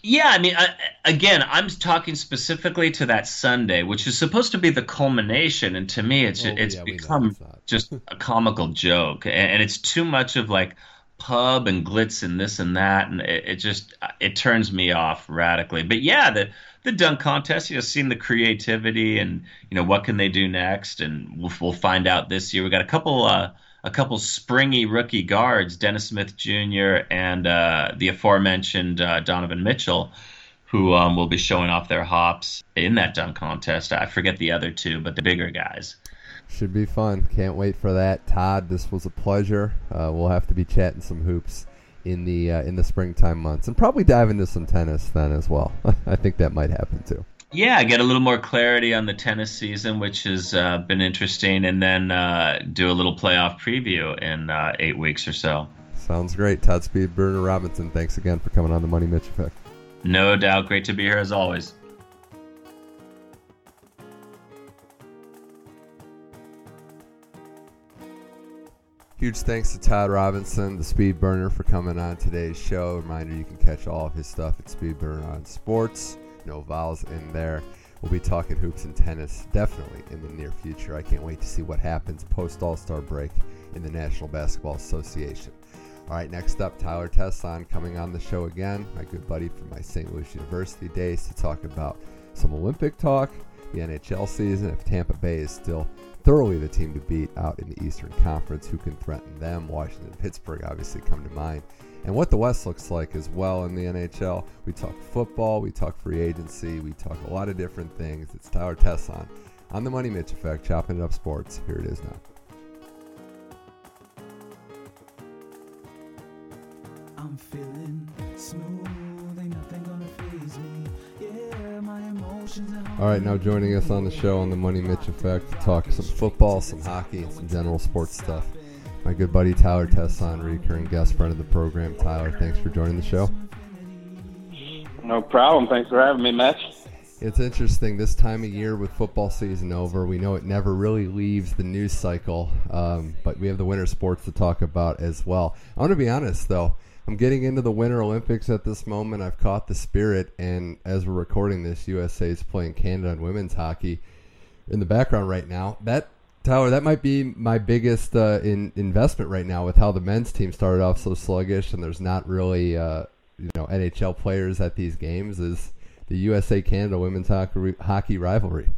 Yeah, I mean, I, again, I'm talking specifically to that Sunday, which is supposed to be the culmination, and to me, it's oh, it's yeah, become just a comical joke, and, and, it's too much of like pub and glitz and this and that, and it, it, just it turns me off radically. But yeah, the the dunk contest, you know, seeing the creativity and you know what can they do next, and we'll, we'll find out this year. We got a couple. Uh, a couple springy rookie guards, Dennis Smith Jr. and uh, the aforementioned uh, Donovan Mitchell, who um, will be showing off their hops in that dunk contest. I forget the other two, but the bigger guys. Should be fun. Can't wait for that. Todd, this was a pleasure. Uh, we'll have to be chatting some hoops in the uh, in the springtime months, and probably dive into some tennis then as well. I think that might happen too yeah, get a little more clarity on the tennis season, which has uh, been interesting, and then uh, do a little playoff preview in uh, eight weeks or so. Sounds great. Todd Speedburner Robinson, thanks again for coming on the Money Mitch Effect. No doubt. Great to be here as always. Huge thanks to Todd Robinson, the Speed Burner, for coming on today's show. Reminder you can catch all of his stuff at Speed Burner on Sports. No vowels in there. We'll be talking hoops and tennis definitely in the near future. I can't wait to see what happens post All Star break in the National Basketball Association. All right, next up, Tyler Tesson coming on the show again, my good buddy from my St. Louis University days, to talk about some Olympic talk, the NHL season, if Tampa Bay is still thoroughly the team to beat out in the Eastern Conference, who can threaten them. Washington Pittsburgh obviously come to mind. And what the West looks like as well in the NHL. We talk football, we talk free agency, we talk a lot of different things. It's Tyler Tesson on the Money Mitch Effect, chopping it up sports. Here it is now. I'm feeling All right, now joining us on the show on the Money Mitch Effect to talk some football, some hockey, and some general sports stuff. My good buddy Tyler Tesson, recurring guest friend of the program. Tyler, thanks for joining the show. No problem. Thanks for having me, Mitch. It's interesting this time of year with football season over. We know it never really leaves the news cycle, um, but we have the winter sports to talk about as well. I want to be honest, though. I'm getting into the Winter Olympics at this moment. I've caught the spirit, and as we're recording this, USA is playing Canada in women's hockey in the background right now. That Tyler, that might be my biggest uh, in, investment right now with how the men's team started off so sluggish, and there's not really uh, you know NHL players at these games. Is the USA Canada women's hockey, hockey rivalry?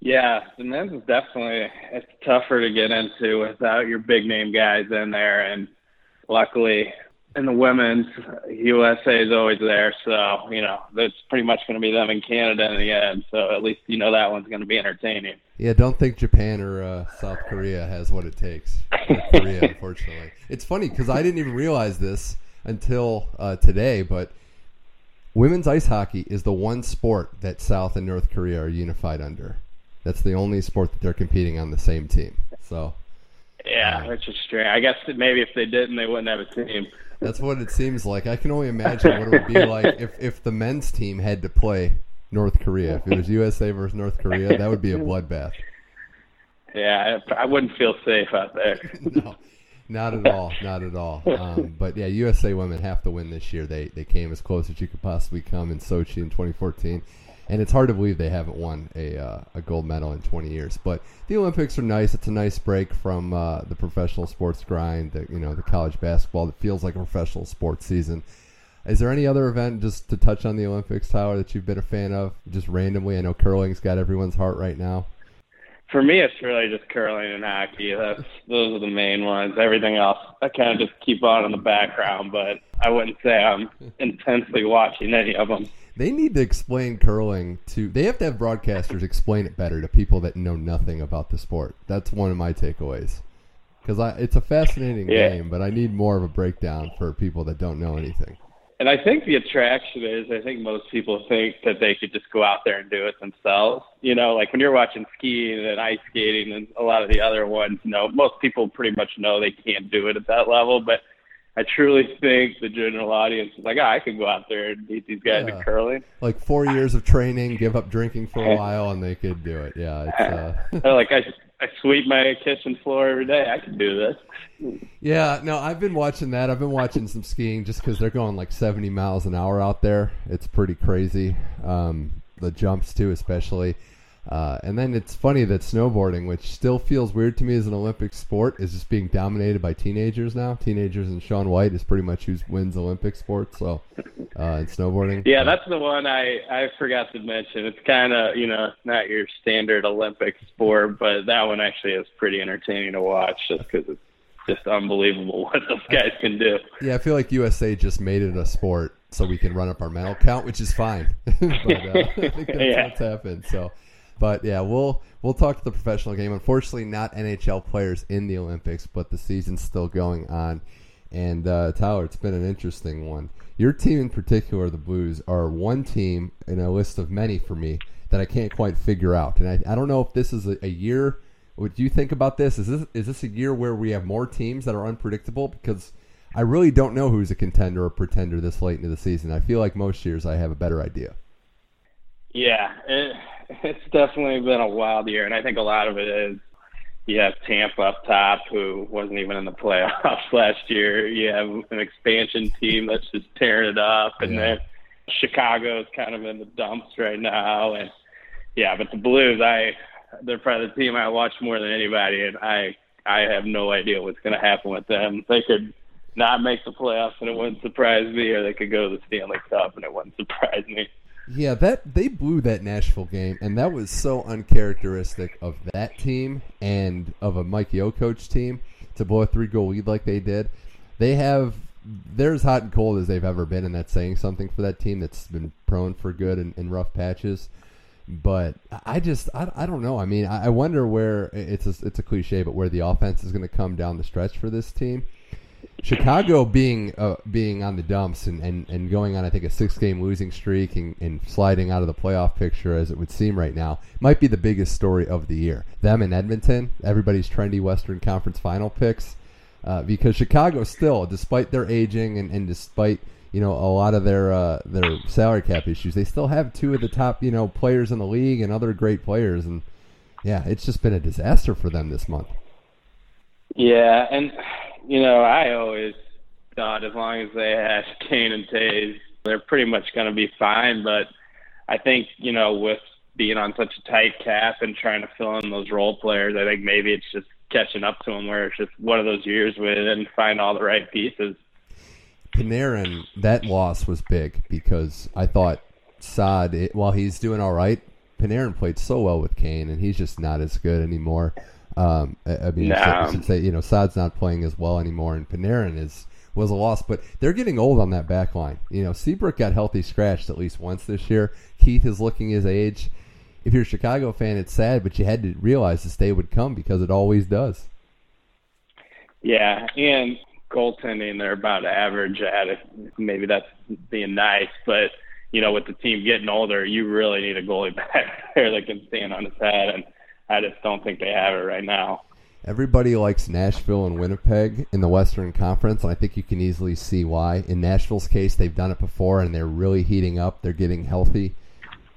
Yeah, the men's is definitely it's tougher to get into without your big name guys in there, and luckily in the women's, USA is always there. So, you know, that's pretty much going to be them in Canada in the end. So at least, you know, that one's going to be entertaining. Yeah, don't think Japan or uh, South Korea has what it takes. Korea, unfortunately. It's funny because I didn't even realize this until uh, today, but women's ice hockey is the one sport that South and North Korea are unified under. That's the only sport that they're competing on the same team. So yeah, which is strange. I guess maybe if they didn't, they wouldn't have a team. That's what it seems like. I can only imagine what it would be like if, if the men's team had to play North Korea. If it was USA versus North Korea, that would be a bloodbath. Yeah, I, I wouldn't feel safe out there. no, not at all. Not at all. Um, but yeah, USA women have to win this year. They they came as close as you could possibly come in Sochi in 2014 and it's hard to believe they haven't won a uh, a gold medal in 20 years. But the Olympics are nice. It's a nice break from uh, the professional sports grind, the, you know, the college basketball that feels like a professional sports season. Is there any other event just to touch on the Olympics, Tyler, that you've been a fan of? Just randomly, I know curling's got everyone's heart right now. For me, it's really just curling and hockey. That's those are the main ones. Everything else, I kind of just keep on in the background, but I wouldn't say I'm intensely watching any of them. They need to explain curling to. They have to have broadcasters explain it better to people that know nothing about the sport. That's one of my takeaways. Because it's a fascinating yeah. game, but I need more of a breakdown for people that don't know anything. And I think the attraction is, I think most people think that they could just go out there and do it themselves. You know, like when you're watching skiing and ice skating and a lot of the other ones, you know, most people pretty much know they can't do it at that level. But I truly think the general audience is like, oh, I could go out there and beat these guys yeah. at curling. Like four years of training, give up drinking for a while, and they could do it. Yeah, it's uh... Like I, I sweep my kitchen floor every day. I can do this. Yeah, no, I've been watching that. I've been watching some skiing just because they're going like 70 miles an hour out there. It's pretty crazy. Um, the jumps too, especially. Uh, and then it's funny that snowboarding, which still feels weird to me as an Olympic sport, is just being dominated by teenagers now. Teenagers and Shaun White is pretty much who wins Olympic sports. So, uh, in snowboarding. Yeah, that's the one I I forgot to mention. It's kind of you know not your standard Olympic sport, but that one actually is pretty entertaining to watch just because it's just unbelievable what those guys can do. Yeah, I feel like USA just made it a sport so we can run up our medal count, which is fine. but, uh, I think that's yeah. what's happened. So. But yeah, we'll we'll talk to the professional game. Unfortunately, not NHL players in the Olympics, but the season's still going on. And uh, Tyler, it's been an interesting one. Your team in particular, the Blues, are one team in a list of many for me that I can't quite figure out. And I, I don't know if this is a, a year. What do you think about this? Is this is this a year where we have more teams that are unpredictable? Because I really don't know who's a contender or pretender this late into the season. I feel like most years I have a better idea. Yeah, it, it's definitely been a wild year, and I think a lot of it is, you have Tampa up top, who wasn't even in the playoffs last year. You have an expansion team that's just tearing it up, and yeah. then Chicago's kind of in the dumps right now. And yeah, but the Blues, I they're probably the team I watch more than anybody, and I I have no idea what's going to happen with them. They could not make the playoffs, and it wouldn't surprise me, or they could go to the Stanley Cup, and it wouldn't surprise me. Yeah, that they blew that Nashville game, and that was so uncharacteristic of that team and of a Mike Yeo coach team to blow a three goal lead like they did. They have they're as hot and cold as they've ever been, and that's saying something for that team that's been prone for good in, in rough patches. But I just I, I don't know. I mean, I wonder where it's a, it's a cliche, but where the offense is going to come down the stretch for this team. Chicago being uh, being on the dumps and, and, and going on, I think, a six game losing streak and, and sliding out of the playoff picture as it would seem right now might be the biggest story of the year. Them in Edmonton, everybody's trendy Western Conference final picks, uh, because Chicago still, despite their aging and, and despite you know a lot of their uh, their salary cap issues, they still have two of the top you know players in the league and other great players, and yeah, it's just been a disaster for them this month. Yeah, and you know, I always thought as long as they had Kane and Toews, they're pretty much going to be fine. But I think, you know, with being on such a tight cap and trying to fill in those role players, I think maybe it's just catching up to them where it's just one of those years where they didn't find all the right pieces. Panarin, that loss was big because I thought Saad, while he's doing all right, Panarin played so well with Kane, and he's just not as good anymore. Um, I, I mean, no. Say, you know, Saad's not playing as well anymore, and Panarin is was a loss, but they're getting old on that back line. You know, Seabrook got healthy scratched at least once this year. Keith is looking his age. If you're a Chicago fan, it's sad, but you had to realize this day would come because it always does. Yeah, and goaltending, they're about average at it. Maybe that's being nice, but you know, with the team getting older, you really need a goalie back there that can stand on his head and I just don't think they have it right now. Everybody likes Nashville and Winnipeg in the Western Conference, and I think you can easily see why. In Nashville's case, they've done it before, and they're really heating up. They're getting healthy.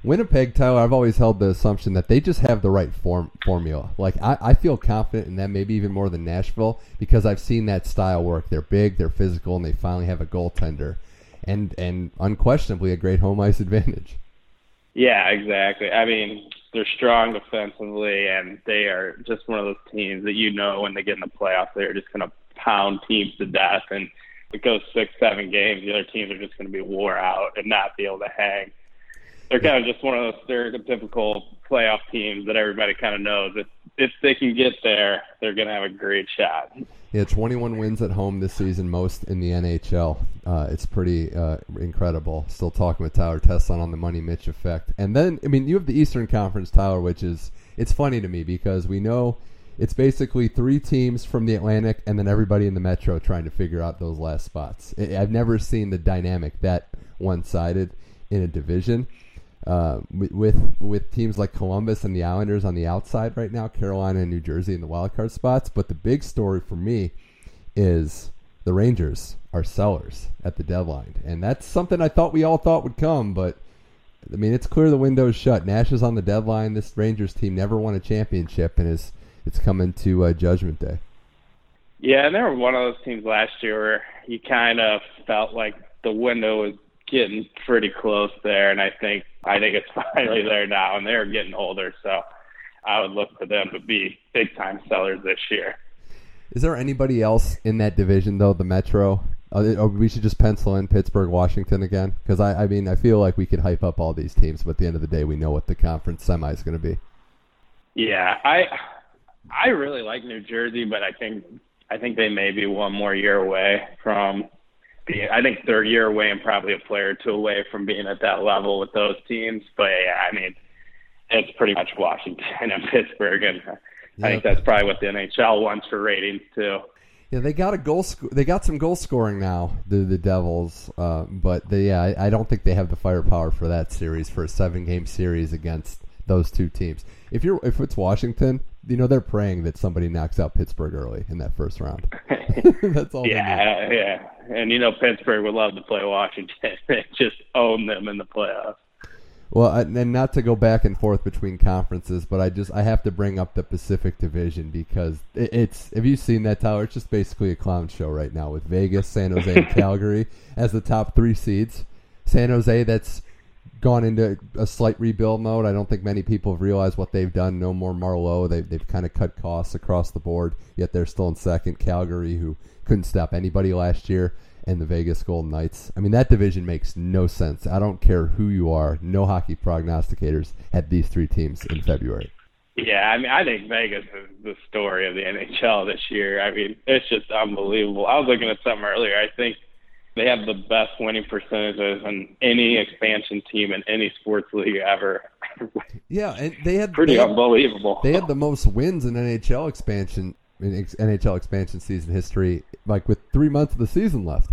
Winnipeg, Tyler, I've always held the assumption that they just have the right form formula. Like I, I feel confident in them, maybe even more than Nashville, because I've seen that style work. They're big, they're physical, and they finally have a goaltender, and and unquestionably a great home ice advantage. Yeah, exactly. I mean, they're strong defensively, and they are just one of those teams that you know when they get in the playoffs, they're just going to pound teams to death. And if it goes six, seven games, the other teams are just going to be wore out and not be able to hang. They're kind of just one of those stereotypical playoff teams that everybody kind of knows. If if they can get there, they're going to have a great shot. Yeah, 21 wins at home this season, most in the NHL. Uh, it's pretty uh, incredible. Still talking with Tyler Tesson on the Money Mitch effect. And then, I mean, you have the Eastern Conference, Tyler, which is, it's funny to me because we know it's basically three teams from the Atlantic and then everybody in the Metro trying to figure out those last spots. I've never seen the dynamic that one sided in a division. Uh, with with teams like Columbus and the Islanders on the outside right now, Carolina and New Jersey in the wild card spots. But the big story for me is the Rangers are sellers at the deadline, and that's something I thought we all thought would come. But I mean, it's clear the window's shut. Nash is on the deadline. This Rangers team never won a championship, and is it's coming to uh, Judgment Day. Yeah, and they were one of those teams last year where you kind of felt like the window was getting pretty close there, and I think I think it's finally there now, and they're getting older, so I would look for them to be big time sellers this year. Is there anybody else in that division though, the Metro? Uh, we should just pencil in Pittsburgh, Washington again, because I, I mean, I feel like we could hype up all these teams, but at the end of the day, we know what the conference semi is going to be. Yeah, I I really like New Jersey, but I think I think they may be one more year away from I think third year away and probably a player or two away from being at that level with those teams. But yeah, I mean, it's pretty much Washington and Pittsburgh, and I think that's probably what the NHL wants for ratings too. Yeah, they got a goal. Sc- they got some goal scoring now, the the Devils. Uh, but they, yeah, I, I, don't think they have the firepower for that series for a seven game series against those two teams. If you're if it's Washington, you know they're praying that somebody knocks out Pittsburgh early in that first round. That's all. Yeah, yeah, and you know Pittsburgh would love to play Washington, and just own them in the playoffs. Well, and not to go back and forth between conferences, but I just I have to bring up the Pacific Division because it's have you seen that Tyler? It's just basically a clown show right now with Vegas, San Jose, and Calgary as the top three seeds. San Jose, that's gone into a slight rebuild mode. I don't think many people have realized what they've done. No more Marleau. They've, they've kind of cut costs across the board, yet they're still in second. Calgary, who couldn't stop anybody last year, and the Vegas Golden Knights. I mean, that division makes no sense. I don't care who you are. No hockey prognosticators had these three teams in February. Yeah, I mean, I think Vegas is the story of the NHL this year. I mean, it's just unbelievable. I was looking at something earlier. I think they have the best winning percentages in any expansion team in any sports league ever. yeah, and they had pretty they had, unbelievable. They had the most wins in NHL expansion in NHL expansion season history, like with three months of the season left.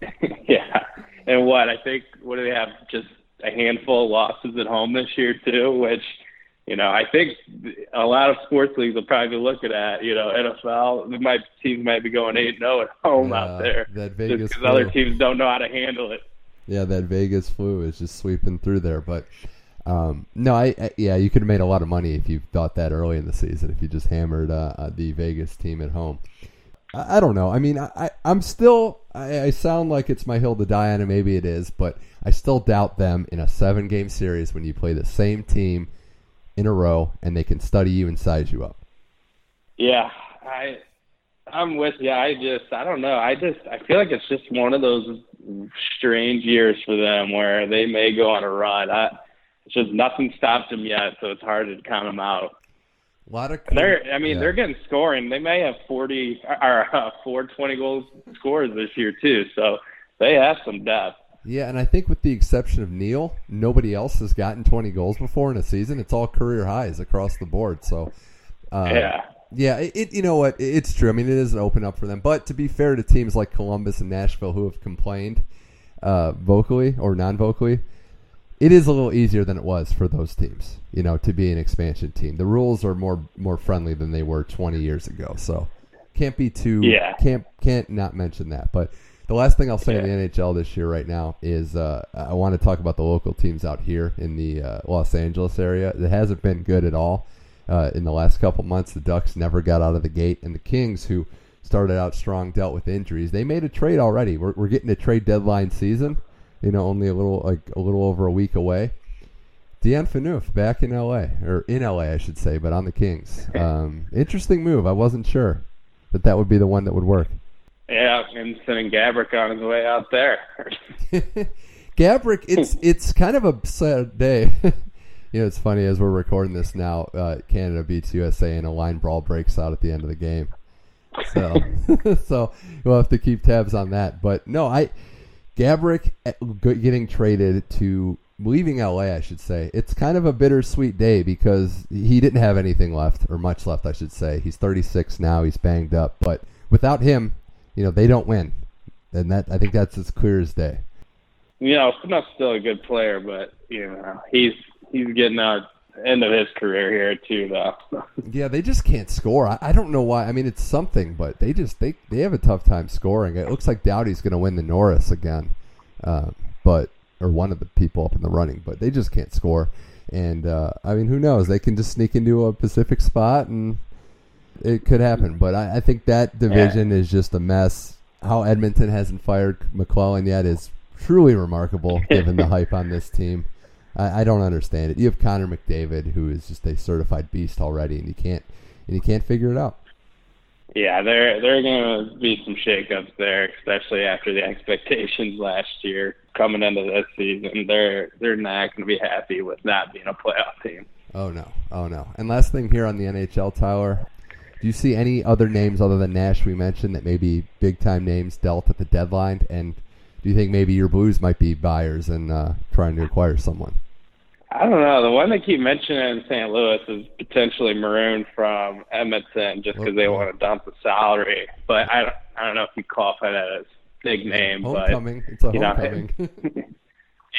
yeah, and what I think, what do they have? Just a handful of losses at home this year too, which you know I think a lot of sports leagues will probably be looking at. You know, NFL, my teams might be going eight zero at home yeah, out there. That Vegas because other teams don't know how to handle it. Yeah, that Vegas flu is just sweeping through there, but. Um, no, I, I, yeah, you could have made a lot of money if you thought that early in the season. If you just hammered uh, uh, the Vegas team at home. I, I don't know. I mean, I, I am still I, I sound like it's my hill to die on, and maybe it is, but I still doubt them in a seven game series when you play the same team in a row and they can study you and size you up. Yeah, I I'm with you. I just I don't know. I just I feel like it's just one of those strange years for them where they may go on a run. I it's just nothing stopped them yet, so it's hard to count them out. A lot of they're, I mean, yeah. they're getting scoring. They may have forty or uh, four twenty goals scores this year too, so they have some depth. Yeah, and I think with the exception of Neal, nobody else has gotten 20 goals before in a season. It's all career highs across the board. So, uh, yeah, yeah, it, you know what? It's true. I mean, it is an open up for them. But to be fair to teams like Columbus and Nashville who have complained uh, vocally or non-vocally, it is a little easier than it was for those teams, you know, to be an expansion team. The rules are more more friendly than they were 20 years ago. So can't be too yeah. can't can't not mention that. But the last thing I'll say yeah. in the NHL this year right now is uh, I want to talk about the local teams out here in the uh, Los Angeles area. It hasn't been good at all uh, in the last couple months. The Ducks never got out of the gate, and the Kings, who started out strong, dealt with injuries. They made a trade already. We're, we're getting a trade deadline season you know, only a little like a little over a week away. Dion Phaneuf back in LA or in LA, I should say, but on the Kings. Um, interesting move. I wasn't sure that that would be the one that would work. Yeah, and sending Gaborik on his way out there. Gaborik, it's it's kind of a sad day. you know, it's funny as we're recording this now. Uh, Canada beats USA, and a line brawl breaks out at the end of the game. So, so we'll have to keep tabs on that. But no, I Gaborik eh, getting traded to leaving LA, I should say. It's kind of a bittersweet day because he didn't have anything left, or much left, I should say. He's 36 now. He's banged up, but without him, you know, they don't win, and that I think that's as clear as day. You know, Phaneuf's still a good player, but you know, he's he's getting out end of his career here too, though. yeah, they just can't score. I, I, don't know why. I mean, it's something, but they just they they have a tough time scoring. It looks like Doughty's going to win the Norris again, uh, but or one of the people up in the running, but they just can't score. And uh, I mean, who knows? They can just sneak into a Pacific spot, and it could happen. But I, I think that division yeah. is just a mess. How Edmonton hasn't fired McLellan yet is truly remarkable, given the hype on this team. I, I don't understand it. You have Connor McDavid, who is just a certified beast already, and you can't and you can't figure it out. Yeah, there there are going to be some shakeups there, especially after the expectations last year coming into this season. They're they're not going to be happy with not being a playoff team. Oh no, oh no. And last thing here on the NHL, Tyler, do you see any other names other than Nash we mentioned that maybe big time names dealt at the deadline? And do you think maybe your Blues might be buyers and uh, trying to acquire someone? I don't know. The one they keep mentioning in St. Louis is potentially Maroon from Edmonton, just because they want to dump the salary. But I don't, I don't know if you qualify that as big name. Homecoming. But, it's a homecoming. Know,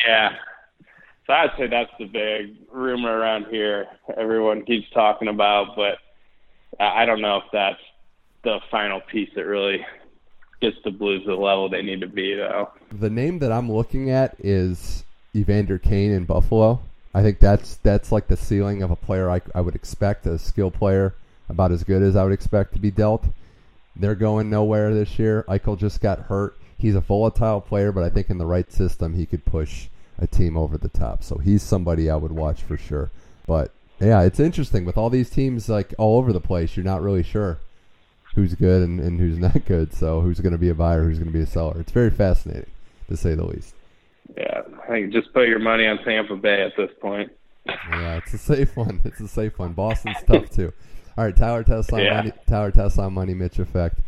yeah. So I'd say that's the big rumor around here. Everyone keeps talking about, but I don't know if that's the final piece that really gets the Blues to the level they need to be, though. The name that I'm looking at is Evander Kane in Buffalo. I think that's that's like the ceiling of a player I, I would expect, a skill player about as good as I would expect to be dealt. They're going nowhere this year. Eichel just got hurt. He's a volatile player, but I think in the right system he could push a team over the top. So he's somebody I would watch for sure. But yeah, it's interesting with all these teams like all over the place. You're not really sure who's good and, and who's not good. So who's going to be a buyer, who's going to be a seller. It's very fascinating to say the least. Yeah, I think just put your money on Tampa Bay at this point. Yeah, it's a safe one. It's a safe one. Boston's tough too. All right, Tyler Tesla, Yeah. money, Tyler Tesla, money, Mitch effect.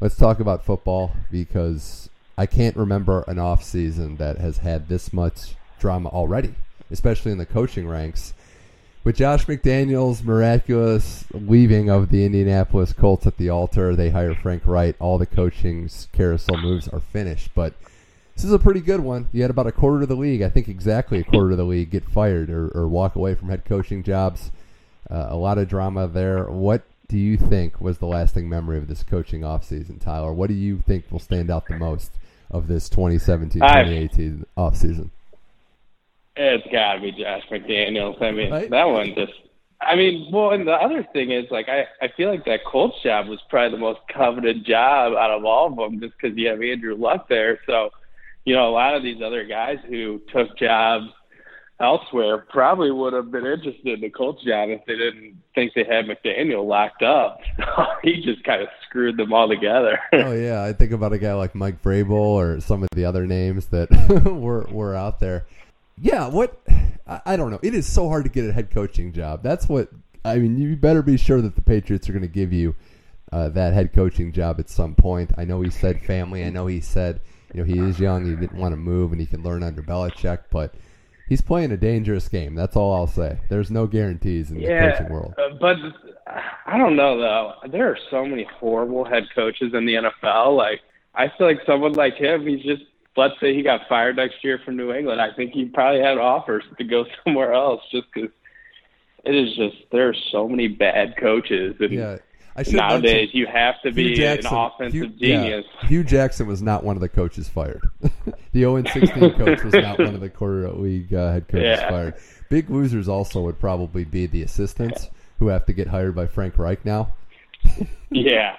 Let's talk about football because I can't remember an off season that has had this much drama already, especially in the coaching ranks. With Josh McDaniels' miraculous leaving of the Indianapolis Colts at the altar, they hire Frank Reich. All the coaching's carousel moves are finished, but this is a pretty good one. You had about a quarter of the league, I think exactly a quarter of the league, get fired or, or walk away from head coaching jobs. Uh, a lot of drama there. What do you think was the lasting memory of this coaching offseason, Tyler? What do you think will stand out the most of this 2017-2018 offseason? It's got to be Josh McDaniels. I mean, Right? that one just. I mean, well, and the other thing is, like, I I feel like that Colts job was probably the most coveted job out of all of them, just because you have Andrew Luck there. So, you know, a lot of these other guys who took jobs elsewhere probably would have been interested in the Colts job if they didn't think they had McDaniel locked up. He just kind of screwed them all together. oh yeah, I think about a guy like Mike Vrabel or some of the other names that were were out there. Yeah, what I, don't know. It is so hard to get a head coaching job. That's what I mean. You better be sure that the Patriots are going to give you uh, that head coaching job at some point. I know he said family. I know he said you know he is young. He didn't want to move, and he can learn under Belichick, but. He's playing a dangerous game. That's all I'll say. There's no guarantees in the coaching world. uh, but I don't know though. There are so many horrible head coaches in the NFL. Like I feel like someone like him, he's just. Let's say he got fired next year from New England. I think he probably had offers to go somewhere else just because it is just there are so many bad coaches and Yeah, nowadays you have to be Jackson, an offensive Hue, yeah, genius. Hue Jackson was not one of the coaches fired. the 0 16 coach was not one of the quarter league uh, head coaches Yeah. fired. Big losers also would probably be the assistants who have to get hired by Frank Reich now. Yeah.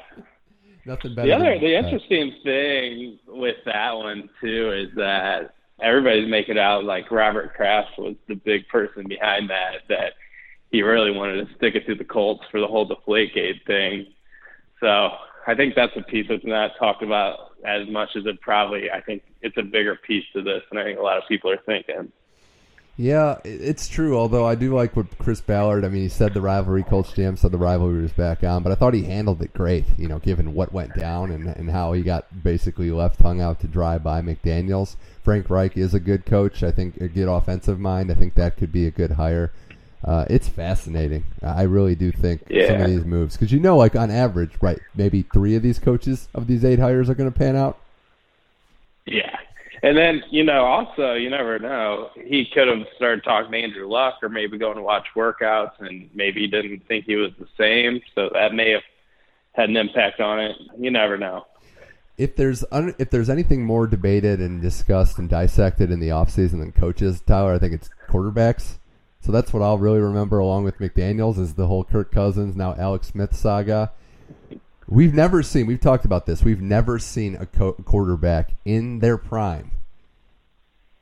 Nothing better. The other, the uh, interesting thing with that one too is that everybody's making out like Robert Kraft was the big person behind that. That he really wanted to stick it to the Colts for the whole Deflategate thing. So I think that's a piece that's not talked about as much as it probably. I think it's a bigger piece to this, and I think a lot of people are thinking. Yeah, it's true. Although I do like what Chris Ballard. I mean, he said the rivalry. Coach Jam said the rivalry was back on, but I thought he handled it great. You know, given what went down and and how he got basically left hung out to dry by McDaniel's. Frank Reich is a good coach. I think a good offensive mind. I think that could be a good hire. Uh, it's fascinating. I really do think some of these moves because you know, like on average, right? Maybe three of these coaches of these eight hires are going to pan out. Yeah. And then, you know, also, you never know. He could have started talking to Andrew Luck or maybe going to watch workouts and maybe he didn't think he was the same. So that may have had an impact on it. You never know. if there's un, if there's anything more debated and discussed and dissected in the offseason than coaches, Tyler, I think it's quarterbacks. So that's what I'll really remember along with McDaniels is the whole Kirk Cousins now Alex Smith saga. We've never seen. We've talked about this. We've never seen a co- quarterback in their prime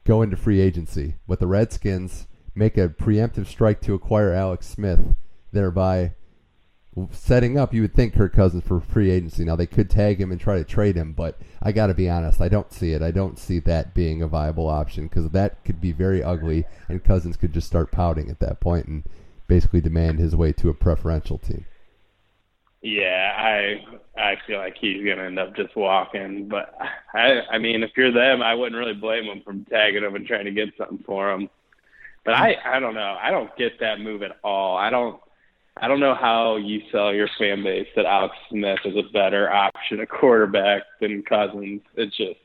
go into free agency with the Redskins make a preemptive strike to acquire Alex Smith, thereby setting up, you would think Kirk Cousins for free agency. Now they could tag him and try to trade him, but I got to be honest, I don't see it. I don't see that being a viable option because that could be very ugly, and Cousins could just start pouting at that point and basically demand his way to a preferential team. Yeah, I I feel like he's gonna end up just walking. But I I mean, if you're them, I wouldn't really blame him from tagging him and trying to get something for him. But I I don't know. I don't get that move at all. I don't I don't know how you sell your fan base that Alex Smith is a better option at quarterback than Cousins. It's just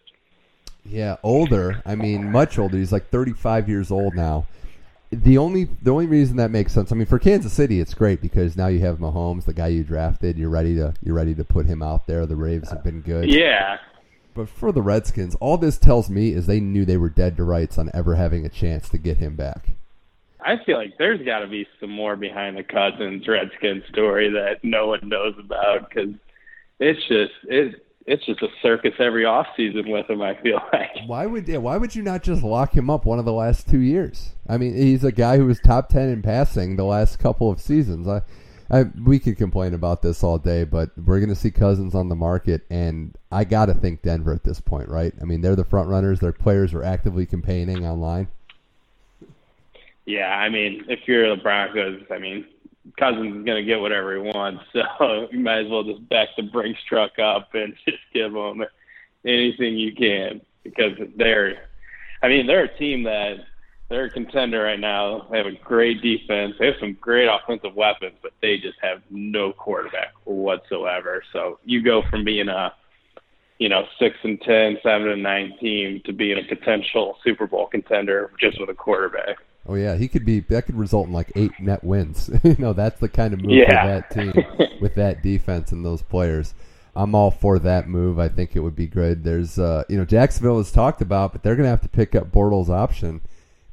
Yeah, older. I mean, much older. He's like 35 years old now. The only the only reason that makes sense. I mean, for Kansas City, it's great because now you have Mahomes, the guy you drafted. You're ready to you're ready to put him out there. The Raves have been good. yeah. But for the Redskins, all this tells me is they knew they were dead to rights on ever having a chance to get him back. I feel like there's got to be some more behind the Cousins Redskins story that no one knows about because it's just it it's just a circus every off season with him. I feel like. Why would yeah, why would you not just lock him up one of the last two years? I mean, he's a guy who was top ten in passing the last couple of seasons. I, I we could complain about this all day, but we're going to see Cousins on the market, and I got to think Denver at this point, right? I mean, they're the front runners. Their players are actively campaigning online. Yeah, I mean, if you're the Broncos, I mean, Cousins is going to get whatever he wants, so you might as well just back the Brinks truck up and just give him anything you can because they're, I mean, they're a team that they're a contender right now. They have a great defense. They have some great offensive weapons, but they just have no quarterback whatsoever. So you go from being a, you know, six and ten, seven and nine team to being a potential Super Bowl contender just with a quarterback. Oh yeah, he could be. That could result in like eight net wins. you know, that's the kind of move yeah. for that team with that defense and those players. I'm all for that move. I think it would be good. There's, uh, you know, Jacksonville has talked about, but they're going to have to pick up Bortles' option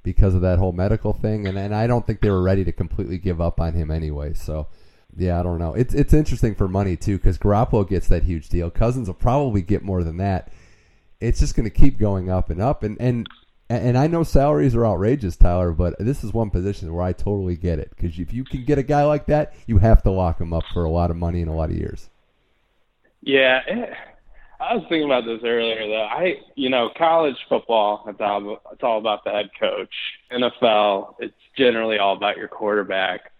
because of that whole medical thing, and and I don't think they were ready to completely give up on him anyway. So. Yeah, I don't know. It's it's interesting for money too because Garoppolo gets that huge deal. Cousins will probably get more than that. It's just going to keep going up and up, and and and I know salaries are outrageous, Tyler, but this is one position where I totally get it. Because if you can get a guy like that, you have to lock him up for a lot of money in a lot of years. Yeah, eh, I was thinking about this earlier though. I, you know, college football, it's all, it's all about the head coach. NFL, it's generally all about your quarterback.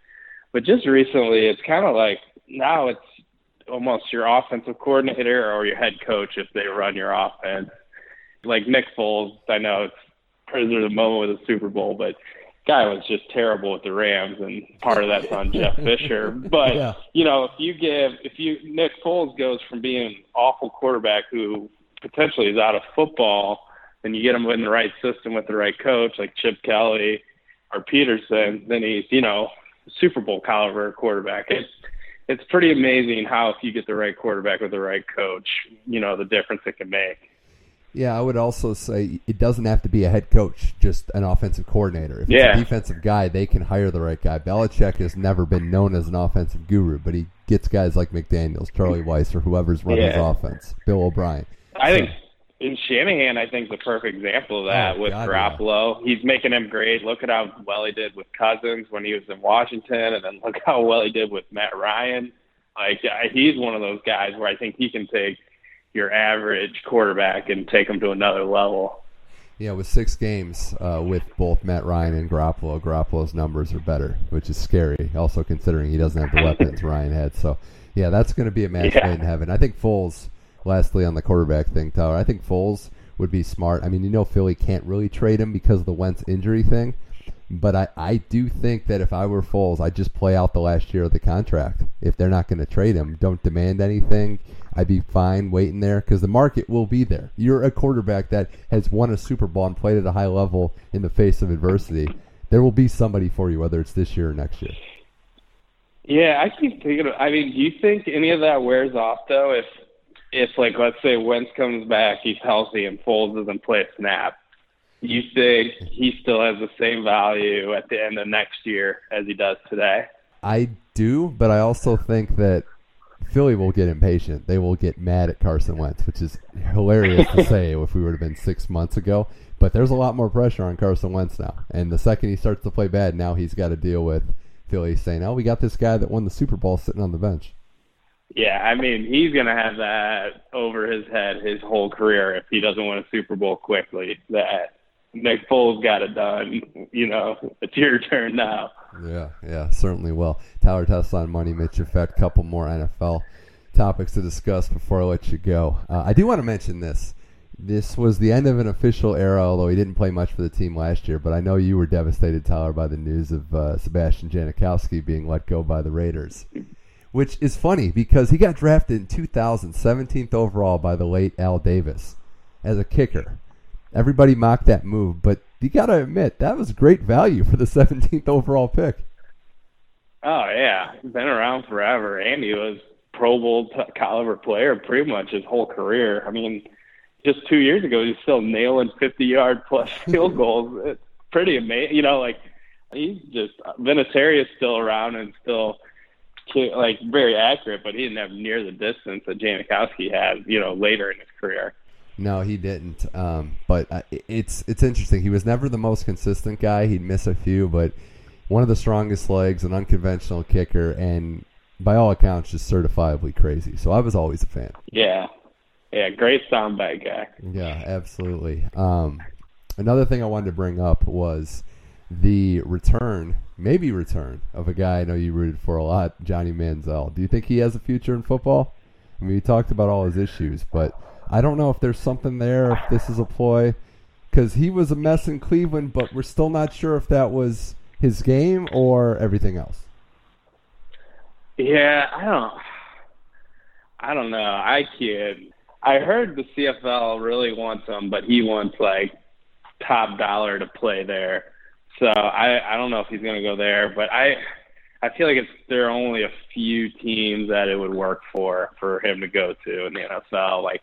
But just recently, it's kind of like now it's almost your offensive coordinator or your head coach if they run your offense. Like Nick Foles, I know it's prisoner of the moment with the Super Bowl, but guy was just terrible with the Rams, and part of that's on Jeff Fisher. But Yeah. you know, if you give, if you Nick Foles goes from being an awful quarterback who potentially is out of football, and you get him in the right system with the right coach, like Chip Kelly or Pederson, then he's you know Super Bowl caliber quarterback. It's it's pretty amazing how if you get the right quarterback with the right coach, you know the difference it can make. Yeah, I would also say it doesn't have to be a head coach, just an offensive coordinator. If Yeah. it's a defensive guy, they can hire the right guy. Belichick has never been known as an offensive guru, but he gets guys like McDaniels, Charlie Weis, or whoever's running his offense, Bill O'Brien. I think in Shanahan, I think is a perfect example of that Oh, with God, yeah. Garoppolo. He's making him great. Look at how well he did with Cousins when he was in Washington, and then look how well he did with Matt Ryan. Like he's one of those guys where I think he can take your average quarterback and take him to another level. Yeah, with six games uh, with both Matt Ryan and Garoppolo, Garoppolo's numbers are better, which is scary. Also considering he doesn't have the weapons Ryan had. So, yeah, that's going to be a match Yeah. made in heaven. I think Foles. Lastly, on the quarterback thing, Tyler, I think Foles would be smart. I mean, you know, Philly can't really trade him because of the Wentz injury thing. But I, I do think that if I were Foles, I'd just play out the last year of the contract. If they're not going to trade him, don't demand anything. I'd be fine waiting there because the market will be there. You're a quarterback that has won a Super Bowl and played at a high level in the face of adversity. There will be somebody for you, whether it's this year or next year. Yeah, I keep thinking. Of, I mean, do you think any of that wears off though? If if like let's say Wentz comes back, he's healthy, and Foles doesn't play a snap, you think he still has the same value at the end of next year as he does today? I do, but I also think that Philly will get impatient. They will get mad at Carson Wentz, which is hilarious to say if we would have been six months ago. But there's a lot more pressure on Carson Wentz now. And the second he starts to play bad, now he's got to deal with Philly saying, oh, we got this guy that won the Super Bowl sitting on the bench. Yeah, I mean, he's going to have that over his head his whole career if he doesn't win a Super Bowl quickly. That Nick Foles got it done. You know, it's your turn now. Yeah, yeah, certainly will. Tyler Tesson on Money, Mitch Effect, couple more NFL topics to discuss before I let you go. Uh, I do want to mention this. This was the end of an official era, although he didn't play much for the team last year. But I know you were devastated, Tyler, by the news of uh, Sebastian Janikowski being let go by the Raiders, which is funny because he got drafted in 2000, 17th overall by the late Al Davis as a kicker. Everybody mocked that move, but you got to admit that was great value for the 17th overall pick. Oh yeah, been around forever, and he was Pro Bowl caliber player pretty much his whole career. I mean, just two years ago he's still nailing 50 yard plus field goals. It's pretty amazing. You know, like he's just Vinatieri is still around and still like very accurate, but he didn't have near the distance that Janikowski had. You know, later in his career. No, he didn't. Um, but uh, it's it's interesting. He was never the most consistent guy. He'd miss a few, but one of the strongest legs, an unconventional kicker, and by all accounts, just certifiably crazy. So I was always a fan. Yeah, yeah, great soundbite guy. Yeah, absolutely. Um, another thing I wanted to bring up was the return, maybe return, of a guy I know you rooted for a lot, Johnny Manziel. Do you think he has a future in football? I mean, we talked about all his issues, but I don't know if there's something there, if this is a ploy, because he was a mess in Cleveland, but we're still not sure if that was his game or everything else. Yeah, I don't. I don't know. I kid. I heard the CFL really wants him, but he wants like top dollar to play there. So I I don't know if he's going to go there, but I I feel like it's there are only a few teams that it would work for for him to go to in the NFL. Like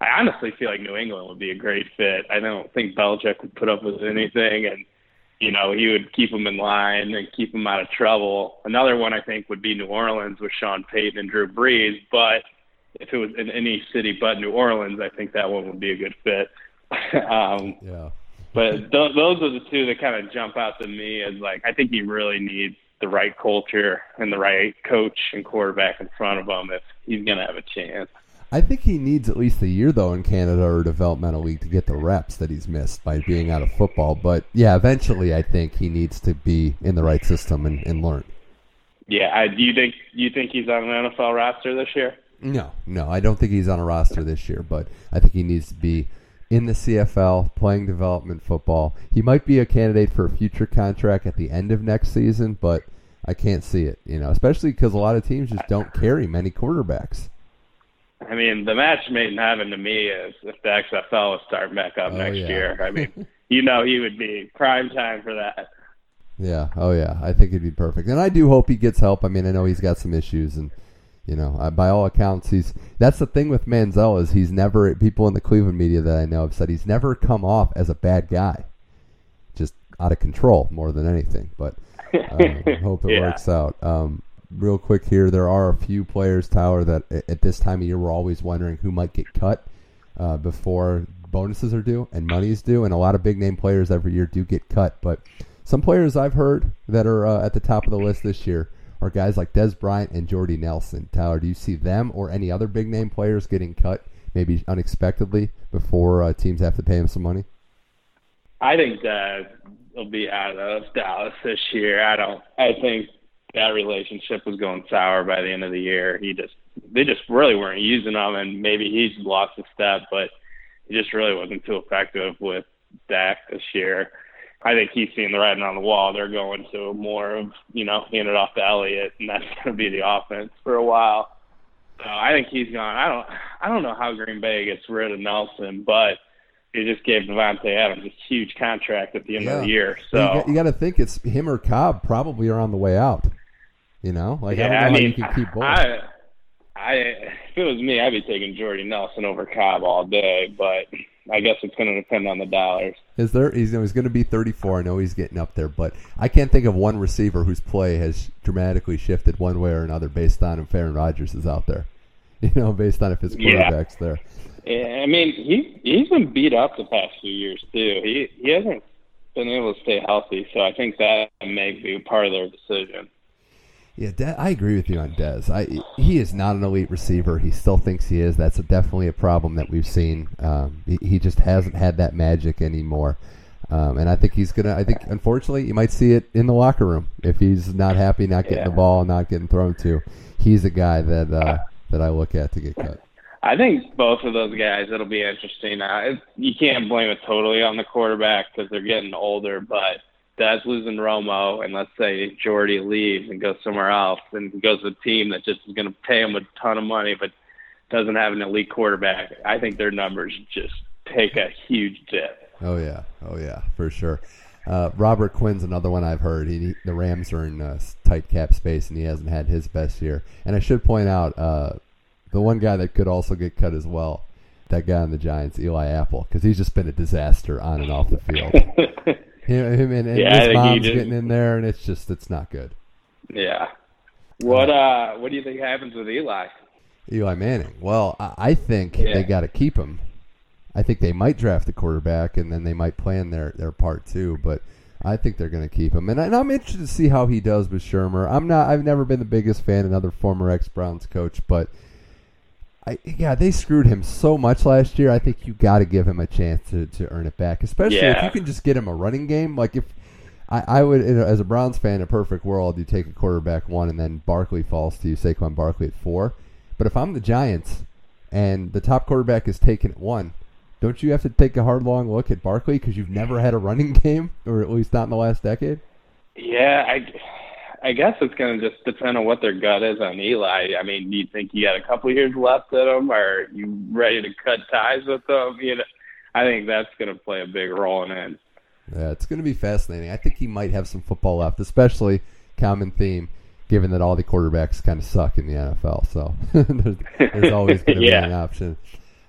I honestly feel like New England would be a great fit. I don't think Belichick would put up with anything, and you know he would keep them in line and keep them out of trouble. Another one I think would be New Orleans with Sean Payton and Drew Brees, but if it was in any city but New Orleans, I think that one would be a good fit. um, yeah. But th- those are the two that kind of jump out to me as like I think he really needs the right culture and the right coach and quarterback in front of him if he's going to have a chance. I think he needs at least a year though in Canada or developmental league to get the reps that he's missed by being out of football. But yeah, eventually I think he needs to be in the right system and, and learn. Yeah, I, do you think you think he's on an NFL roster this year? No, no, I don't think he's on a roster this year, but I think he needs to be in the CFL playing development football. He might be a candidate for a future contract at the end of next season, but I can't see it, you know, especially because a lot of teams just don't carry many quarterbacks. I mean, the match made in heaven to me is if the XFL was starting back up Oh, next yeah. year. I mean, you know, he would be prime time for that. Yeah, oh yeah, I think he'd be perfect, and I do hope he gets help. I mean, I know he's got some issues, and you know, I, by all accounts, he's that's the thing with Manziel is he's never. People in the Cleveland media that I know have said he's never come off as a bad guy, just out of control more than anything. But um, hope it Yeah. works out. Um, real quick here, there are a few players, Tyler, that at this time of year we're always wondering who might get cut uh, before bonuses are due and money is due, and a lot of big name players every year do get cut. But some players I've heard that are uh, at the top of the list this year are guys like Dez Bryant and Jordy Nelson. Tyler, do you see them or any other big name players getting cut maybe unexpectedly before uh, teams have to pay them some money? I think that will be out of Dallas this year. I don't. I think that relationship was going sour by the end of the year. He just they just really weren't using him, and maybe he's lost a step, but he just really wasn't too effective with Dak this year. I think he's seeing the writing on the wall. They're going to more of you know hand it off to Elliott, and that's going to be the offense for a while. So I think he's gone. I don't. I don't know how Green Bay gets rid of Nelson, but they just gave Davante Adams a huge contract at the end of the year. So you got, you got to think it's him or Cobb probably are on the way out. You know, like I don't know yeah, I how mean, you can keep both. I, I, if it was me, I'd be taking Jordy Nelson over Cobb all day. But I guess it's going to depend on the dollars. Is there? He's, he's going to be 34. I know he's getting up there, but I can't think of one receiver whose play has dramatically shifted one way or another based on if Aaron Rodgers is out there. You know, based on if his Yeah. quarterback's there. Yeah, I mean, he he's been beat up the past few years too. He he hasn't been able to stay healthy, so I think that may be part of their decision. Yeah, De- I agree with you on Dez. I he is not an elite receiver. He still thinks he is. That's a, definitely a problem that we've seen. Um, he, he just hasn't had that magic anymore. Um, and I think he's gonna. I think unfortunately you might see it in the locker room if he's not happy, not getting Yeah. the ball, not getting thrown to. He's a guy that uh, that I look at to get cut. I think both of those guys. It'll be interesting. Uh, you can't blame it totally on the quarterback because they're getting older, but. Dez losing Romo, and let's say Jordy leaves and goes somewhere else, and goes to a team that just is going to pay him a ton of money, but doesn't have an elite quarterback. I think their numbers just take a huge dip. Oh yeah, oh yeah, for sure. Uh, Robert Quinn's another one I've heard. He, the Rams are in uh, tight cap space, and he hasn't had his best year. And I should point out uh, the one guy that could also get cut as well, that guy on the Giants, Eli Apple, because he's just been a disaster on and off the field. him, and, and Yeah, his mom's getting in there, and it's just it's not good. yeah. What uh what do you think happens with Eli? Eli Manning. Well, I, I think Yeah. they got to keep him. I think they might draft a quarterback, and then they might plan their their part too. But I think they're going to keep him, and, I, and I'm interested to see how he does with Shurmur. I'm not. I've never been the biggest fan, of another former ex Browns coach, but I yeah, they screwed him so much last year. I think you got to give him a chance to to earn it back, especially if you can just get him a running game. Like if I, I would, you know, as a Browns fan, in a perfect world, you take a quarterback one, and then Barkley falls to you, Saquon Barkley at four. But if I'm the Giants and the top quarterback is taken at one, don't you have to take a hard, long look at Barkley because you've never had a running game, or at least not in the last decade? Yeah, I I guess it's going to just depend on what their gut is on Eli. I mean, do you think you got a couple years left in him, or are you ready to cut ties with them? You know, I think that's going to play a big role in it. Yeah, it's going to be fascinating. I think he might have some football left, especially common theme, given that all the quarterbacks kind of suck in the NFL. So there's, there's always going to Yeah. be an option.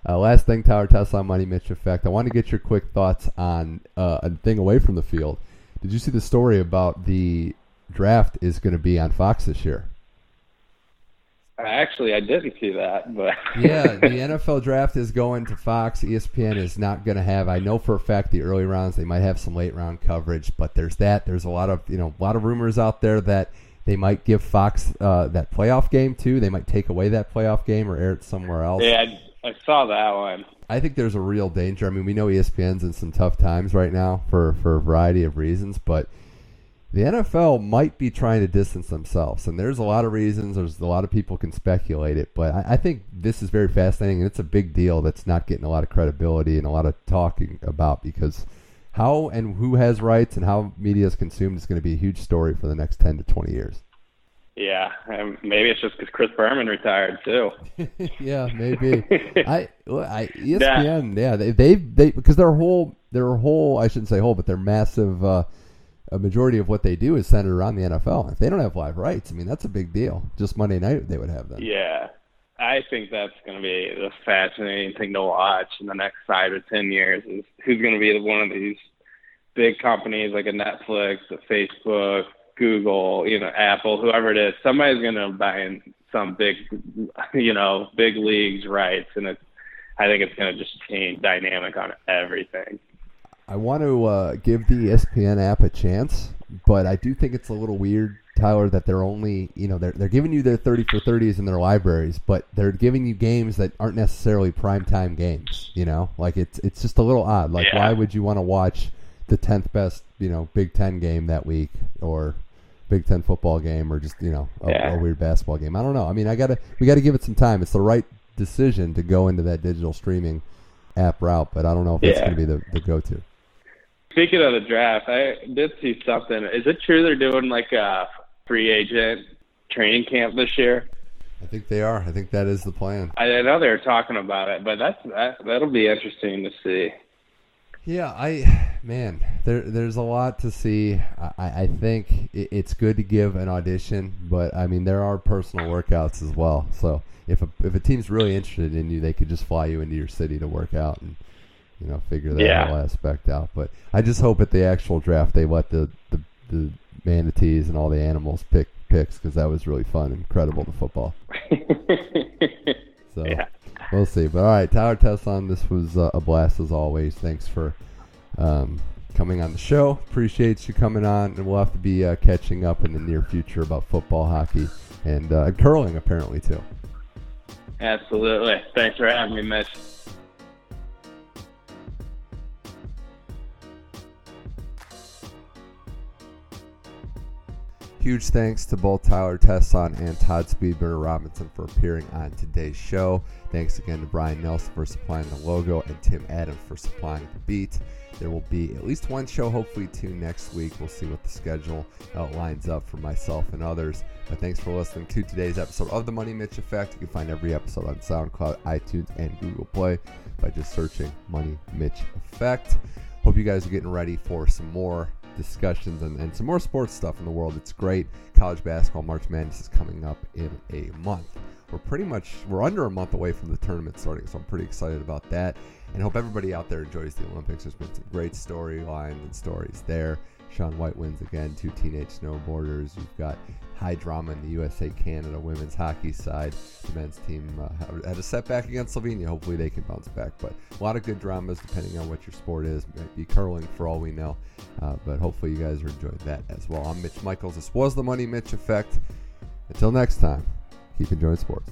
Uh, last thing, Tyler Tesson Money Mitch effect. I want to get your quick thoughts on uh, a thing away from the field. Did you see the story about the draft is going to be on Fox this year? Actually, I didn't see that, but yeah, the NFL draft is going to Fox. ESPN is not going to have. I know for a fact the early rounds they might have some late round coverage, but there's that. There's a lot of you know a lot of rumors out there that they might give Fox uh, that playoff game too. They might take away that playoff game or air it somewhere else. yeah, I, I saw that one. I think there's a real danger. I mean, we know ESPN's in some tough times right now for for a variety of reasons, but the NFL might be trying to distance themselves, and there's a lot of reasons. There's a lot of people can speculate it, but I, I think this is very fascinating, and it's a big deal that's not getting a lot of credibility and a lot of talking about because how and who has rights and how media is consumed is going to be a huge story for the next ten to twenty years. Yeah, um, maybe it's just because Chris Berman retired too. yeah, maybe. I, I ESPN, yeah, they they they because their whole their whole I shouldn't say whole, but their massive uh, a majority of what they do is centered around the NFL. If they don't have live rights, I mean that's a big deal. Just Monday night they would have them. Yeah, I think that's going to be the fascinating thing to watch in the next five or ten years. Is who's going to be one of these big companies like a Netflix, a Facebook, Google, you know, Apple, whoever it is. Somebody's going to buy in some big, you know, big leagues rights, and it's. I think it's going to just change dynamic on everything. I want to uh, give the ESPN app a chance, but I do think it's a little weird, Tyler, that they're only you know they're they're giving you their thirty for thirties in their libraries, but they're giving you games that aren't necessarily primetime games. You know, like it's it's just a little odd. Like Yeah. why would you want to watch the tenth best you know Big Ten game that week or Big Ten football game or just you know a, Yeah. a weird basketball game? I don't know. I mean, I gotta we got to give it some time. It's the right decision to go into that digital streaming app route, but I don't know if it's Yeah. going to be the, the go to. Speaking of the draft, I did see something. Is it true they're doing like a free agent training camp this year? I think they are. I think that is the plan. I know they're talking about it, but that's that, that'll be interesting to see. Yeah, I man, there there's a lot to see. I, I think it's good to give an audition, but I mean there are personal workouts as well. So if a if a team's really interested in you, they could just fly you into your city to work out and you know figure that Yeah. whole aspect out. But I just hope at the actual draft they let the the, the manatees and all the animals pick picks because that was really fun incredible credible to football. So Yeah. we'll see. But all right, Tyler Tesson, this was uh, a blast as always. Thanks for um, coming on the show. Appreciate you coming on, and we'll have to be uh, catching up in the near future about football, hockey, and uh, curling apparently too. Absolutely. Thanks for having me, Mitch. Huge thanks to both Tyler Tesson and Todd Speedburner Robinson for appearing on today's show. Thanks again to Brian Nelson for supplying the logo and Tim Adams for supplying the beat. There will be at least one show, hopefully two next week. We'll see what the schedule lines up for myself and others. But thanks for listening to today's episode of The Money Mitch Effect. You can find every episode on SoundCloud, iTunes, and Google Play by just searching Money Mitch Effect. Hope you guys are getting ready for some more discussions and, and some more sports stuff in the world. It's great. College basketball, March Madness is coming up in a month. We're pretty much we're under a month away from the tournament starting, so I'm pretty excited about that. And hope everybody out there enjoys the Olympics. There's been some great storylines and stories there. Shaun White wins again, two teenage snowboarders. You've got high drama in the USA Canada women's hockey side. The men's team uh, had a setback against Slovenia. Hopefully they can bounce back. But a lot of good dramas depending on what your sport is. Might be curling for all we know. Uh, but hopefully you guys are enjoying that as well. I'm Mitch Michaels. This was the Money Mitch Effect. Until next time, keep enjoying sports.